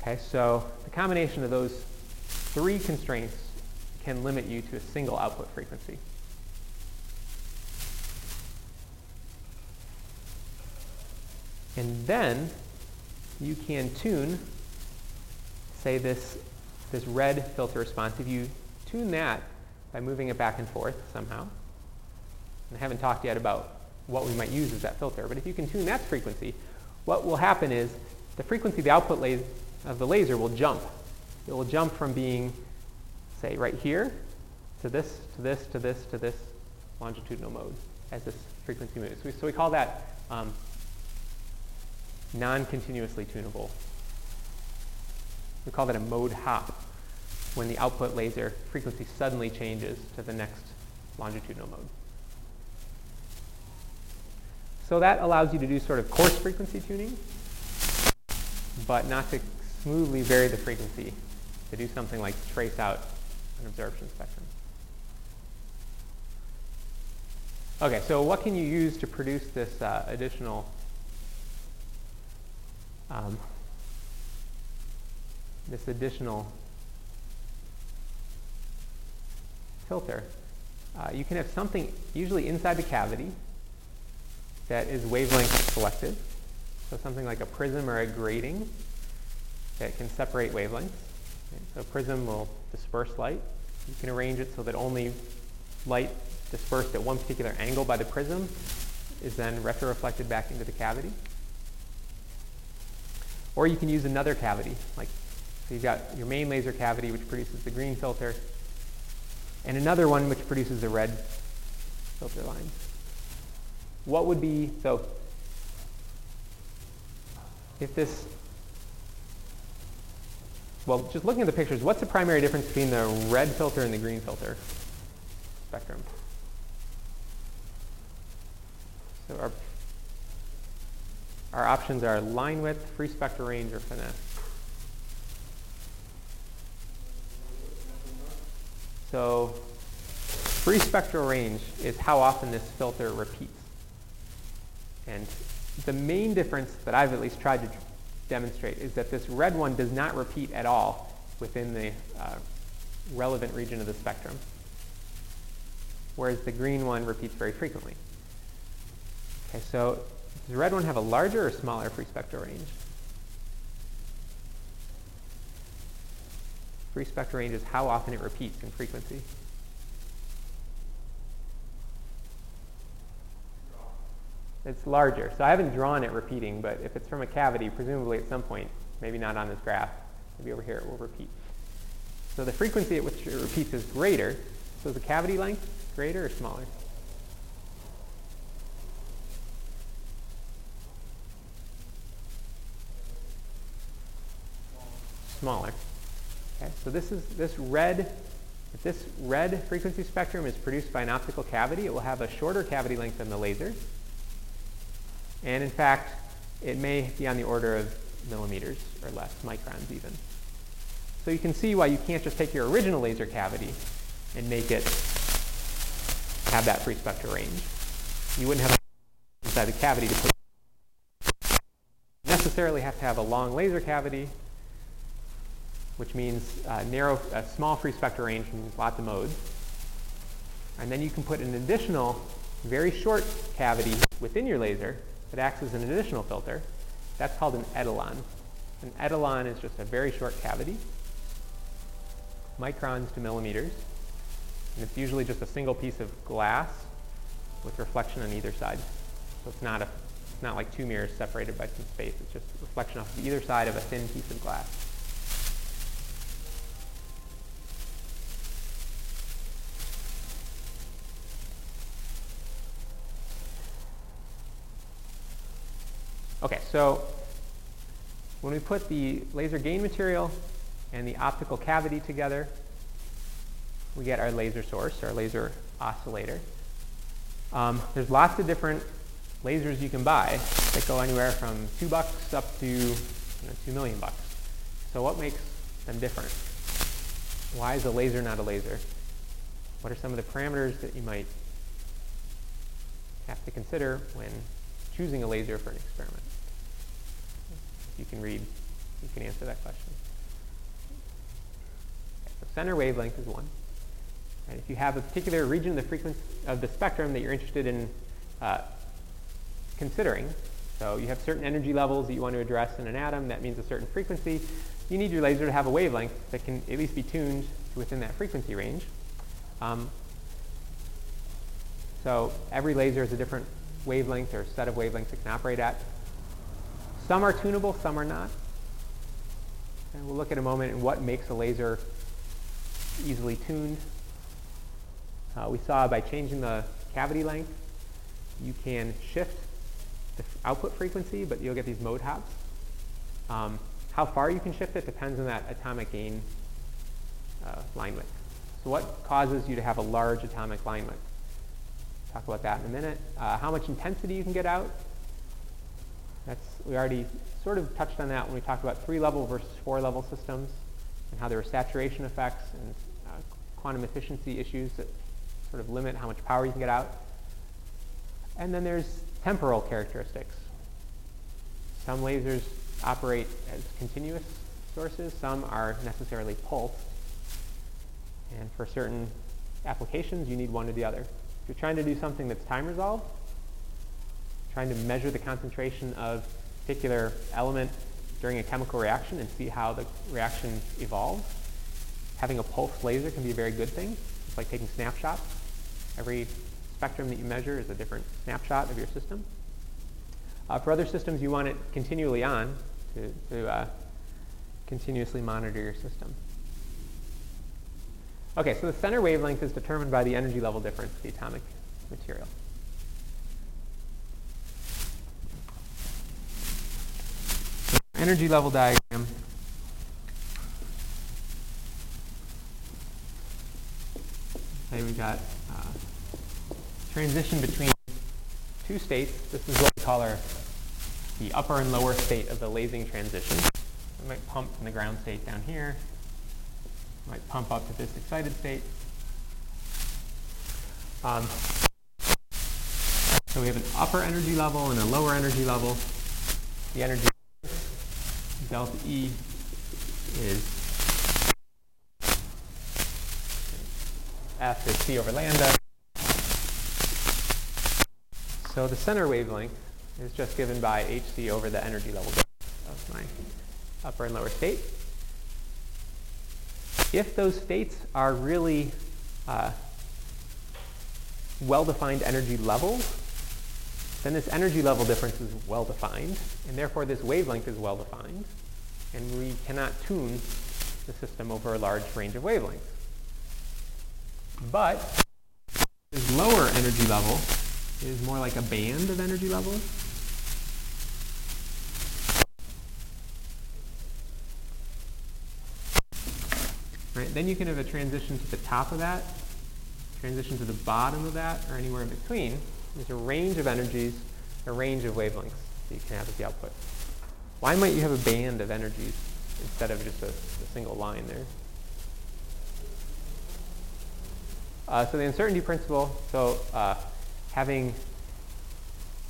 Speaker 1: Okay, so the combination of those three constraints can limit you to a single output frequency. And then you can tune, say, this, this red filter response. If you tune that by moving it back and forth somehow, and I haven't talked yet about what we might use as that filter, but if you can tune that frequency, what will happen is the frequency of the output of the laser will jump. It will jump from being, say, right here to this, to this, to this, to this longitudinal mode as this frequency moves. So we, so we call that um, non-continuously tunable. We call that a mode hop when the output laser frequency suddenly changes to the next longitudinal mode. So that allows you to do sort of coarse frequency tuning, but not to smoothly vary the frequency to do something like trace out an absorption spectrum. Okay, so what can you use to produce this uh, additional um, this additional filter? Uh, you can have something usually inside the cavity that is wavelength selective. So something like a prism or a grating that can separate wavelengths. So a prism will disperse light. You can arrange it so that only light dispersed at one particular angle by the prism is then retroreflected back into the cavity. Or you can use another cavity, like so you've got your main laser cavity which produces the green filter, and another one which produces the red filter line. What would be, so if this well, just looking at the pictures, what's the primary difference between the red filter and the green filter spectrum? So our, our options are line width, free spectral range, or finesse. So free spectral range is how often this filter repeats. And the main difference that I've at least tried to demonstrate is that this red one does not repeat at all within the uh, relevant region of the spectrum, whereas the green one repeats very frequently. Okay, so does the red one have a larger or smaller free spectral range? Free spectral range is how often it repeats in frequency. It's larger. So I haven't drawn it repeating, but if it's from a cavity, presumably at some point, maybe not on this graph, maybe over here it will repeat. So the frequency at which it repeats is greater. So is the cavity length greater or smaller? Smaller. Okay, so this is this red if this red frequency spectrum is produced by an optical cavity, it will have a shorter cavity length than the laser. And in fact, it may be on the order of millimeters or less, microns even. So you can see why you can't just take your original laser cavity and make it have that free spectral range. You wouldn't have inside the cavity to put necessarily have to have a long laser cavity, which means uh, narrow, a small free spectral range means lots of modes. And then you can put an additional very short cavity within your laser that acts as an additional filter. That's called an etalon. An etalon is just a very short cavity, microns to millimeters, and it's usually just a single piece of glass with reflection on either side. So it's not, a, it's not like two mirrors separated by some space. It's just reflection off of either side of a thin piece of glass. So when we put the laser gain material and the optical cavity together, we get our laser source, our laser oscillator. Um, there's lots of different lasers you can buy that go anywhere from two bucks up to you know, two million bucks. So what makes them different? Why is a laser not a laser? What are some of the parameters that you might have to consider when choosing a laser for an experiment? You can read, you can answer that question. Okay, so center wavelength is one. And if you have a particular region of the frequency of the spectrum that you're interested in uh, considering, so you have certain energy levels that you want to address in an atom, that means a certain frequency, you need your laser to have a wavelength that can at least be tuned to within that frequency range. Um, so every laser is a different wavelength or set of wavelengths it can operate at. Some are tunable, some are not. And we'll look at a moment in what makes a laser easily tuned. Uh, we saw by changing the cavity length, you can shift the output frequency, but you'll get these mode hops. Um, how far you can shift it depends on that atomic gain uh, line width. So what causes you to have a large atomic line width? Talk about that in a minute. Uh, how much intensity you can get out. That's, we already sort of touched on that when we talked about three-level versus four-level systems and how there are saturation effects and uh, quantum efficiency issues that sort of limit how much power you can get out. And then there's temporal characteristics. Some lasers operate as continuous sources. Some are necessarily pulsed. And for certain applications, you need one or the other. If you're trying to do something that's time resolved, trying to measure the concentration of a particular element during a chemical reaction and see how the reaction evolves, having a pulsed laser can be a very good thing. It's like taking snapshots. Every spectrum that you measure is a different snapshot of your system. Uh, for other systems, you want it continually on to, to uh, continuously monitor your system. Okay, so the center wavelength is determined by the energy level difference of the atomic material. Energy level diagram. Say we've got uh, transition between two states. This is what we call our the upper and lower state of the lasing transition. I might pump from the ground state down here. I might pump up to this excited state. Um, so we have an upper energy level and a lower energy level. The energy delta E is F is C over lambda. So the center wavelength is just given by hc over the energy level of my upper and lower state. If those states are really uh, well-defined energy levels, then this energy level difference is well-defined, and therefore this wavelength is well-defined, and we cannot tune the system over a large range of wavelengths. But this lower energy level is more like a band of energy levels. Right, then you can have a transition to the top of that, transition to the bottom of that, or anywhere in between. There's a range of energies, a range of wavelengths that you can have as the output. Why might you have a band of energies instead of just a, a single line there? Uh, so the uncertainty principle, so uh, having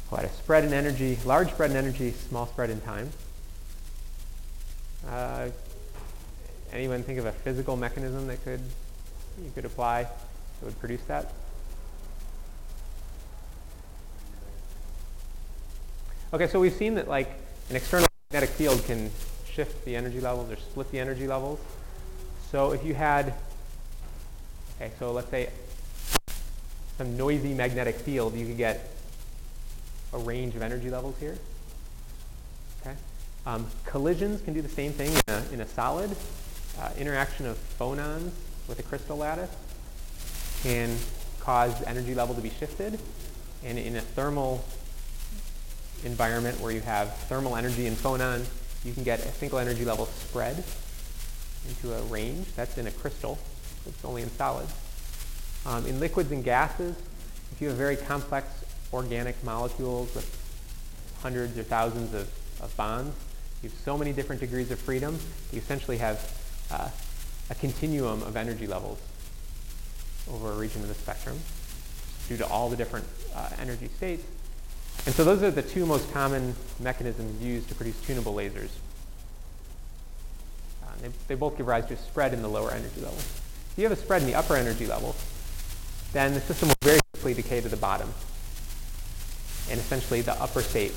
Speaker 1: what, a spread in energy, large spread in energy, small spread in time. Uh, anyone think of a physical mechanism that could you could apply that would produce that? Okay, so we've seen that like an external magnetic field can shift the energy levels or split the energy levels. So if you had, okay, so let's say some noisy magnetic field, you could get a range of energy levels here. Okay? Um, collisions can do the same thing in a, in a solid. Uh, interaction of phonons with a crystal lattice can cause energy level to be shifted. And in a thermal environment where you have thermal energy and phonon you can get a single energy level spread into a range. That's in a crystal. It's only in solids. Um, in liquids and gases, if you have very complex organic molecules with hundreds or thousands of, of bonds, you have so many different degrees of freedom, you essentially have uh, a continuum of energy levels over a region of the spectrum due to all the different uh, energy states. And so those are the two most common mechanisms used to produce tunable lasers. Uh, they, they both give rise to a spread in the lower energy levels. If you have a spread in the upper energy levels, then the system will very quickly decay to the bottom. And essentially the upper state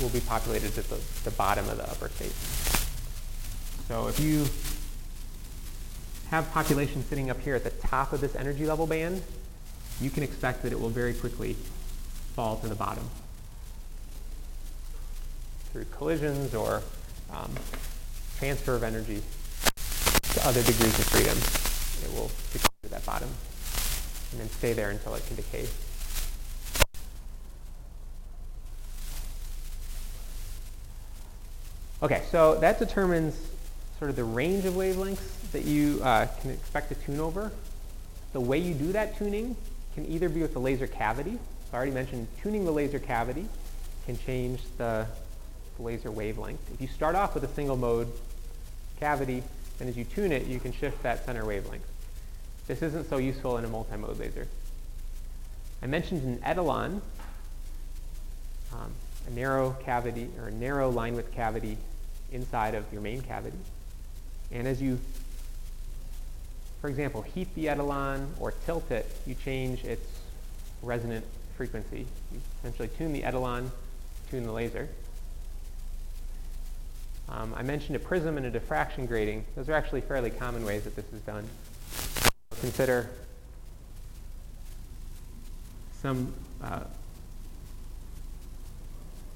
Speaker 1: will be populated at the, the bottom of the upper state. So if you have population sitting up here at the top of this energy level band, you can expect that it will very quickly fall to the bottom through collisions or um, transfer of energy to other degrees of freedom. It will decay to that bottom and then stay there until it can decay. Okay, so that determines sort of the range of wavelengths that you uh, can expect to tune over. The way you do that tuning can either be with the laser cavity. So I already mentioned tuning the laser cavity can change the, the laser wavelength. If you start off with a single mode cavity, then as you tune it, you can shift that center wavelength. This isn't so useful in a multi-mode laser. I mentioned an etalon, um, a narrow cavity or a narrow line width cavity inside of your main cavity. And as you, for example, heat the etalon or tilt it, you change its resonant frequency. You essentially tune the etalon, tune the laser. Um, I mentioned a prism and a diffraction grating. Those are actually fairly common ways that this is done. Consider some, uh,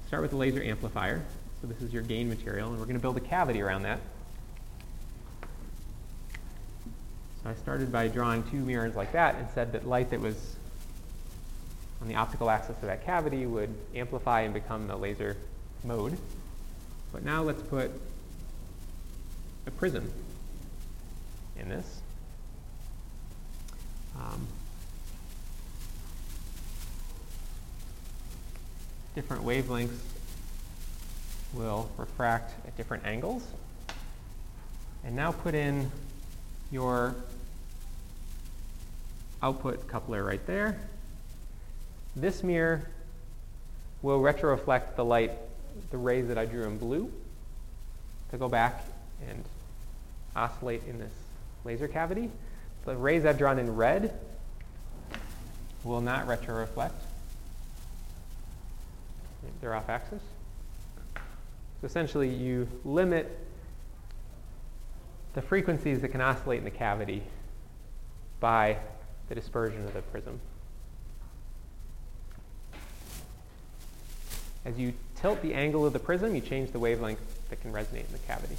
Speaker 1: start with the laser amplifier. So this is your gain material, and we're going to build a cavity around that. So I started by drawing two mirrors like that and said that light that was on the optical axis of that cavity would amplify and become the laser mode. But now let's put a prism in this. Um, different wavelengths will refract at different angles. And now put in your output coupler right there. This mirror will retroreflect the light, the rays that I drew in blue, to go back and oscillate in this laser cavity. The rays I've drawn in red will not retroreflect. They're off axis. So essentially, you limit the frequencies that can oscillate in the cavity by the dispersion of the prism. As you tilt the angle of the prism, you change the wavelength that can resonate in the cavity.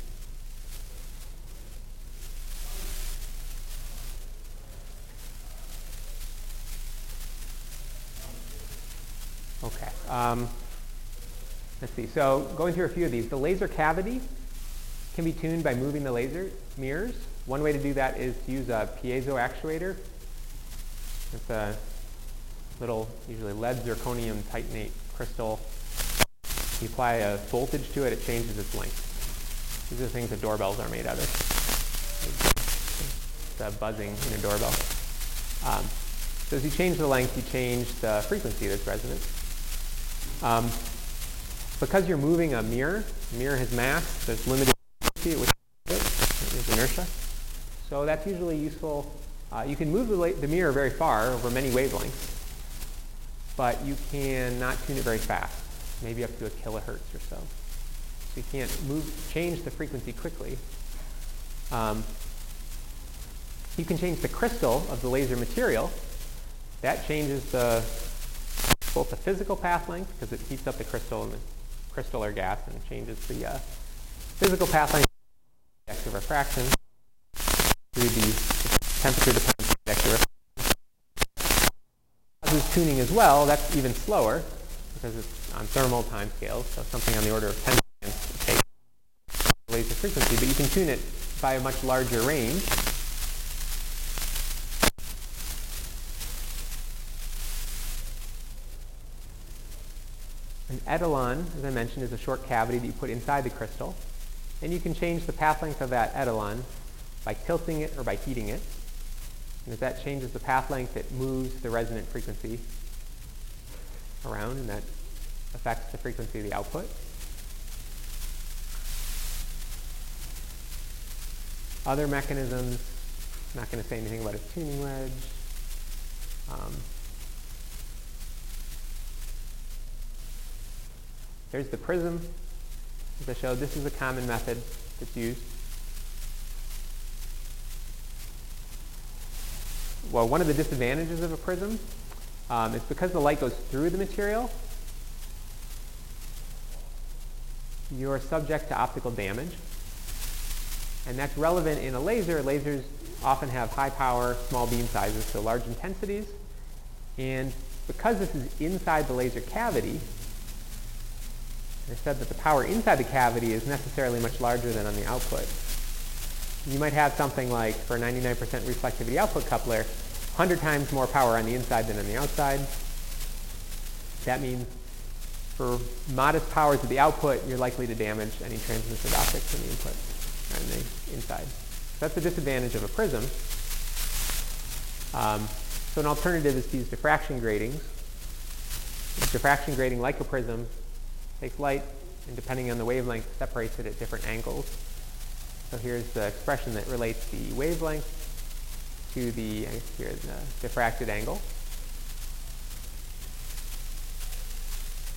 Speaker 1: Okay. Um, Let's see. So going through a few of these, the laser cavity can be tuned by moving the laser mirrors. One way to do that is to use a piezo actuator. It's a little, usually lead zirconium titanate crystal. You apply a voltage to it, it changes its length. These are the things that doorbells are made out of. The buzzing in a doorbell. Um, so as you change the length, you change the frequency that's resonant. Um, because you're moving a mirror, mirror has mass, there's limited frequency which there's inertia. So that's usually useful. Uh, you can move the, the, mirror very far over many wavelengths, but you cannot tune it very fast, maybe up to a kilohertz or so. So you can't move, change the frequency quickly. Um, you can change the crystal of the laser material. That changes the both the physical path length because it heats up the crystal and the crystal or gas and it changes the uh, physical path length of refraction through the temperature dependent index of refraction. Causes tuning as well, that's even slower because it's on thermal time scales, so something on the order of 10 seconds laser frequency, but you can tune it by a much larger range. An etalon, as I mentioned, is a short cavity that you put inside the crystal. And you can change the path length of that etalon by tilting it or by heating it. And as that changes the path length, it moves the resonant frequency around, and that affects the frequency of the output. Other mechanisms, I'm not going to say anything about a tuning wedge. Um, Here's the prism. As I showed, this is a common method that's used. Well, one of the disadvantages of a prism um, is because the light goes through the material, you're subject to optical damage. And that's relevant in a laser. Lasers often have high power, small beam sizes, so large intensities. And because this is inside the laser cavity, I said that the power inside the cavity is necessarily much larger than on the output. You might have something like, for a 99% reflectivity output coupler, 100 times more power on the inside than on the outside. That means for modest powers at the output, you're likely to damage any transmitted optics in the input on the inside. That's the disadvantage of a prism. Um, so an alternative is to use diffraction gratings. Diffraction grating, like a prism, takes light and depending on the wavelength separates it at different angles. So here's the expression that relates the wavelength to the, here, the diffracted angle.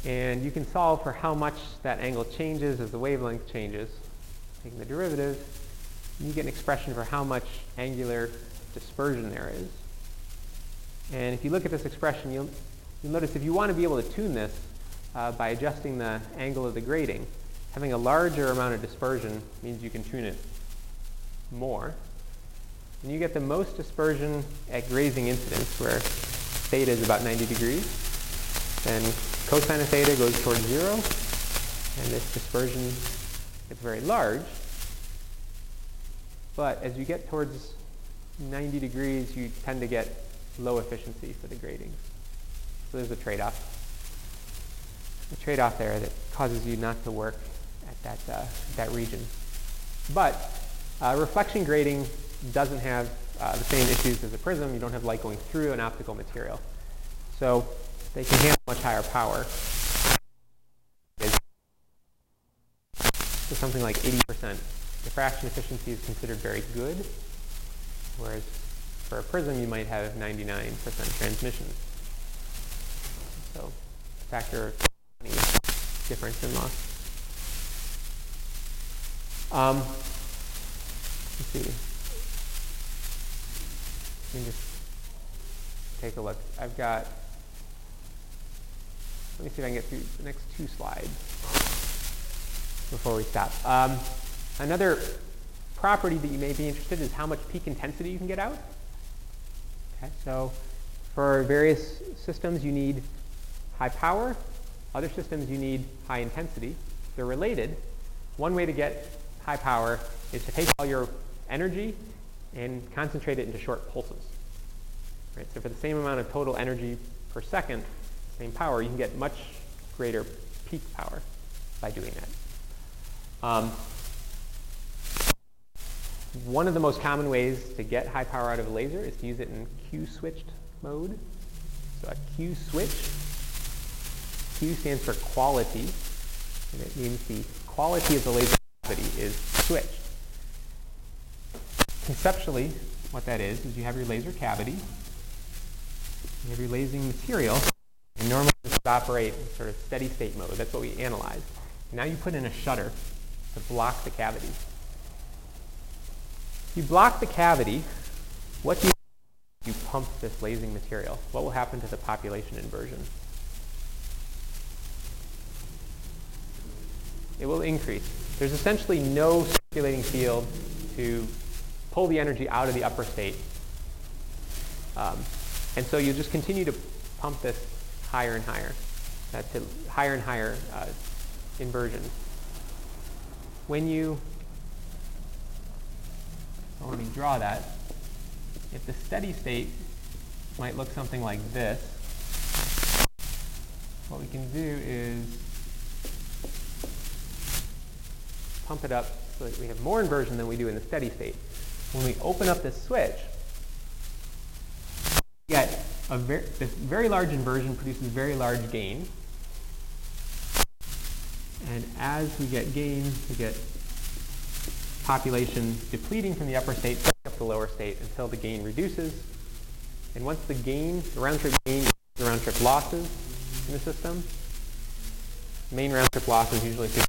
Speaker 1: And you can solve for how much that angle changes as the wavelength changes. Taking the derivative, you get an expression for how much angular dispersion there is. And if you look at this expression, you'll, you'll notice if you want to be able to tune this, uh, by adjusting the angle of the grating. Having a larger amount of dispersion means you can tune it more. And you get the most dispersion at grazing incidence, where theta is about 90 degrees. Then cosine of theta goes towards zero, and this dispersion gets very large. But as you get towards 90 degrees, you tend to get low efficiency for the gratings. So there's a trade-off a trade-off there that causes you not to work at that, uh, that region. But uh, reflection grating doesn't have uh, the same issues as a prism. You don't have light going through an optical material. So they can handle much higher power. So something like 80% diffraction efficiency is considered very good, whereas for a prism you might have 99% transmission. So factor of 20 difference in loss. Um, let's see. Let me just take a look. I've got, let me see if I can get through the next two slides before we stop. Um, another property that you may be interested in is how much peak intensity you can get out. Okay, so for various systems, you need high power other systems you need high intensity. They're related. One way to get high power is to take all your energy and concentrate it into short pulses. Right? So for the same amount of total energy per second, same power, you can get much greater peak power by doing that. Um, one of the most common ways to get high power out of a laser is to use it in Q-switched mode. So a Q switch Q stands for quality, and it means the quality of the laser cavity is switched. Conceptually, what that is, is you have your laser cavity, you have your lasing material, and normally this would operate in sort of steady state mode. That's what we analyze. Now you put in a shutter to block the cavity. If you block the cavity, what do you you pump this lasing material? What will happen to the population inversion? it will increase. There's essentially no circulating field to pull the energy out of the upper state. Um, and so you just continue to pump this higher and higher, uh, to higher and higher uh, inversion. When you So let me draw that. If the steady state might look something like this, what we can do is pump it up so that we have more inversion than we do in the steady state. When we open up this switch, get a ver this very large inversion produces very large gain. And as we get gain, we get population depleting from the upper state, up the lower state until the gain reduces. And once the gain, the round trip gain, the round trip losses in the system, main round trip loss is usually 50.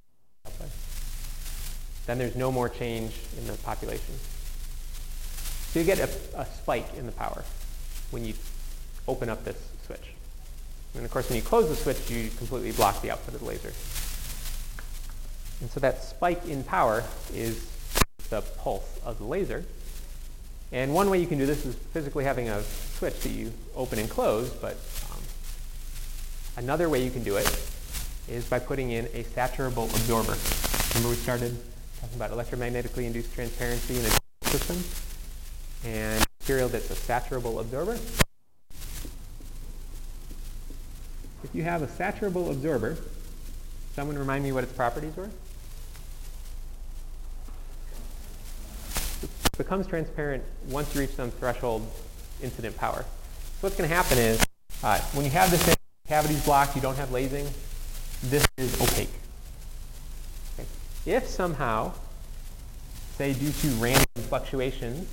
Speaker 1: Then there's no more change in the population. So you get a, a spike in the power when you open up this switch. And of course, when you close the switch, you completely block the output of the laser. And so that spike in power is the pulse of the laser. And one way you can do this is physically having a switch that you open and close, but um, another way you can do it is by putting in a saturable absorber. Remember we started talking about electromagnetically induced transparency in a system? And material that's a saturable absorber. If you have a saturable absorber, someone remind me what its properties were? It becomes transparent once you reach some threshold incident power. So what's going to happen is, uh, when you have this cavities blocked, you don't have lasing, this is opaque. Okay. If somehow, say due to random fluctuations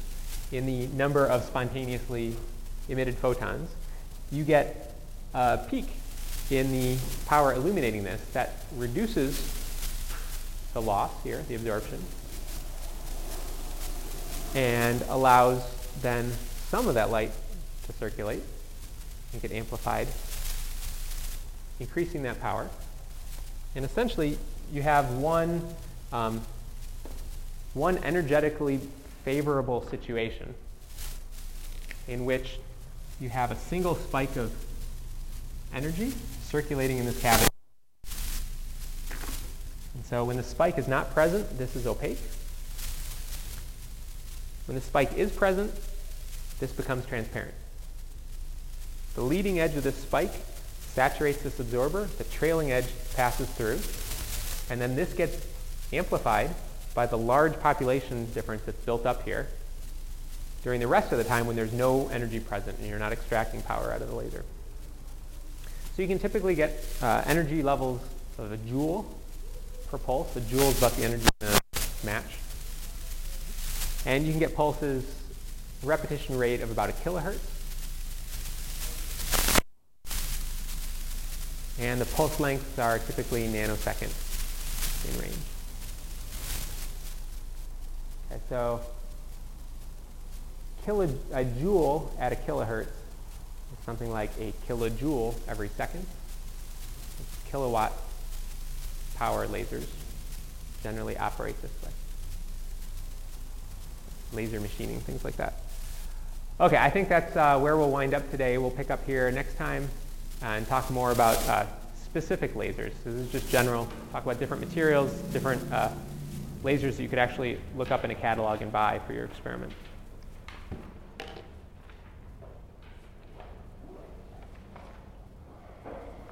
Speaker 1: in the number of spontaneously emitted photons, you get a peak in the power illuminating this that reduces the loss here, the absorption, and allows then some of that light to circulate and get amplified, increasing that power. And essentially, you have one, um, one energetically favorable situation in which you have a single spike of energy circulating in this cavity. And so when the spike is not present, this is opaque. When the spike is present, this becomes transparent. The leading edge of this spike saturates this absorber, the trailing edge passes through, and then this gets amplified by the large population difference that's built up here during the rest of the time when there's no energy present and you're not extracting power out of the laser. So you can typically get uh, energy levels of a joule per pulse. A joule is about the energy in a match. And you can get pulses, repetition rate of about a kilohertz. And the pulse lengths are typically nanoseconds in range. So kilo, a joule at a kilohertz is something like a kilojoule every second. Kilowatt power lasers generally operate this way. Laser machining, things like that. Okay, I think that's uh, where we'll wind up today. We'll pick up here next time and talk more about uh, specific lasers. This is just general, talk about different materials, different uh, lasers that you could actually look up in a catalog and buy for your experiment.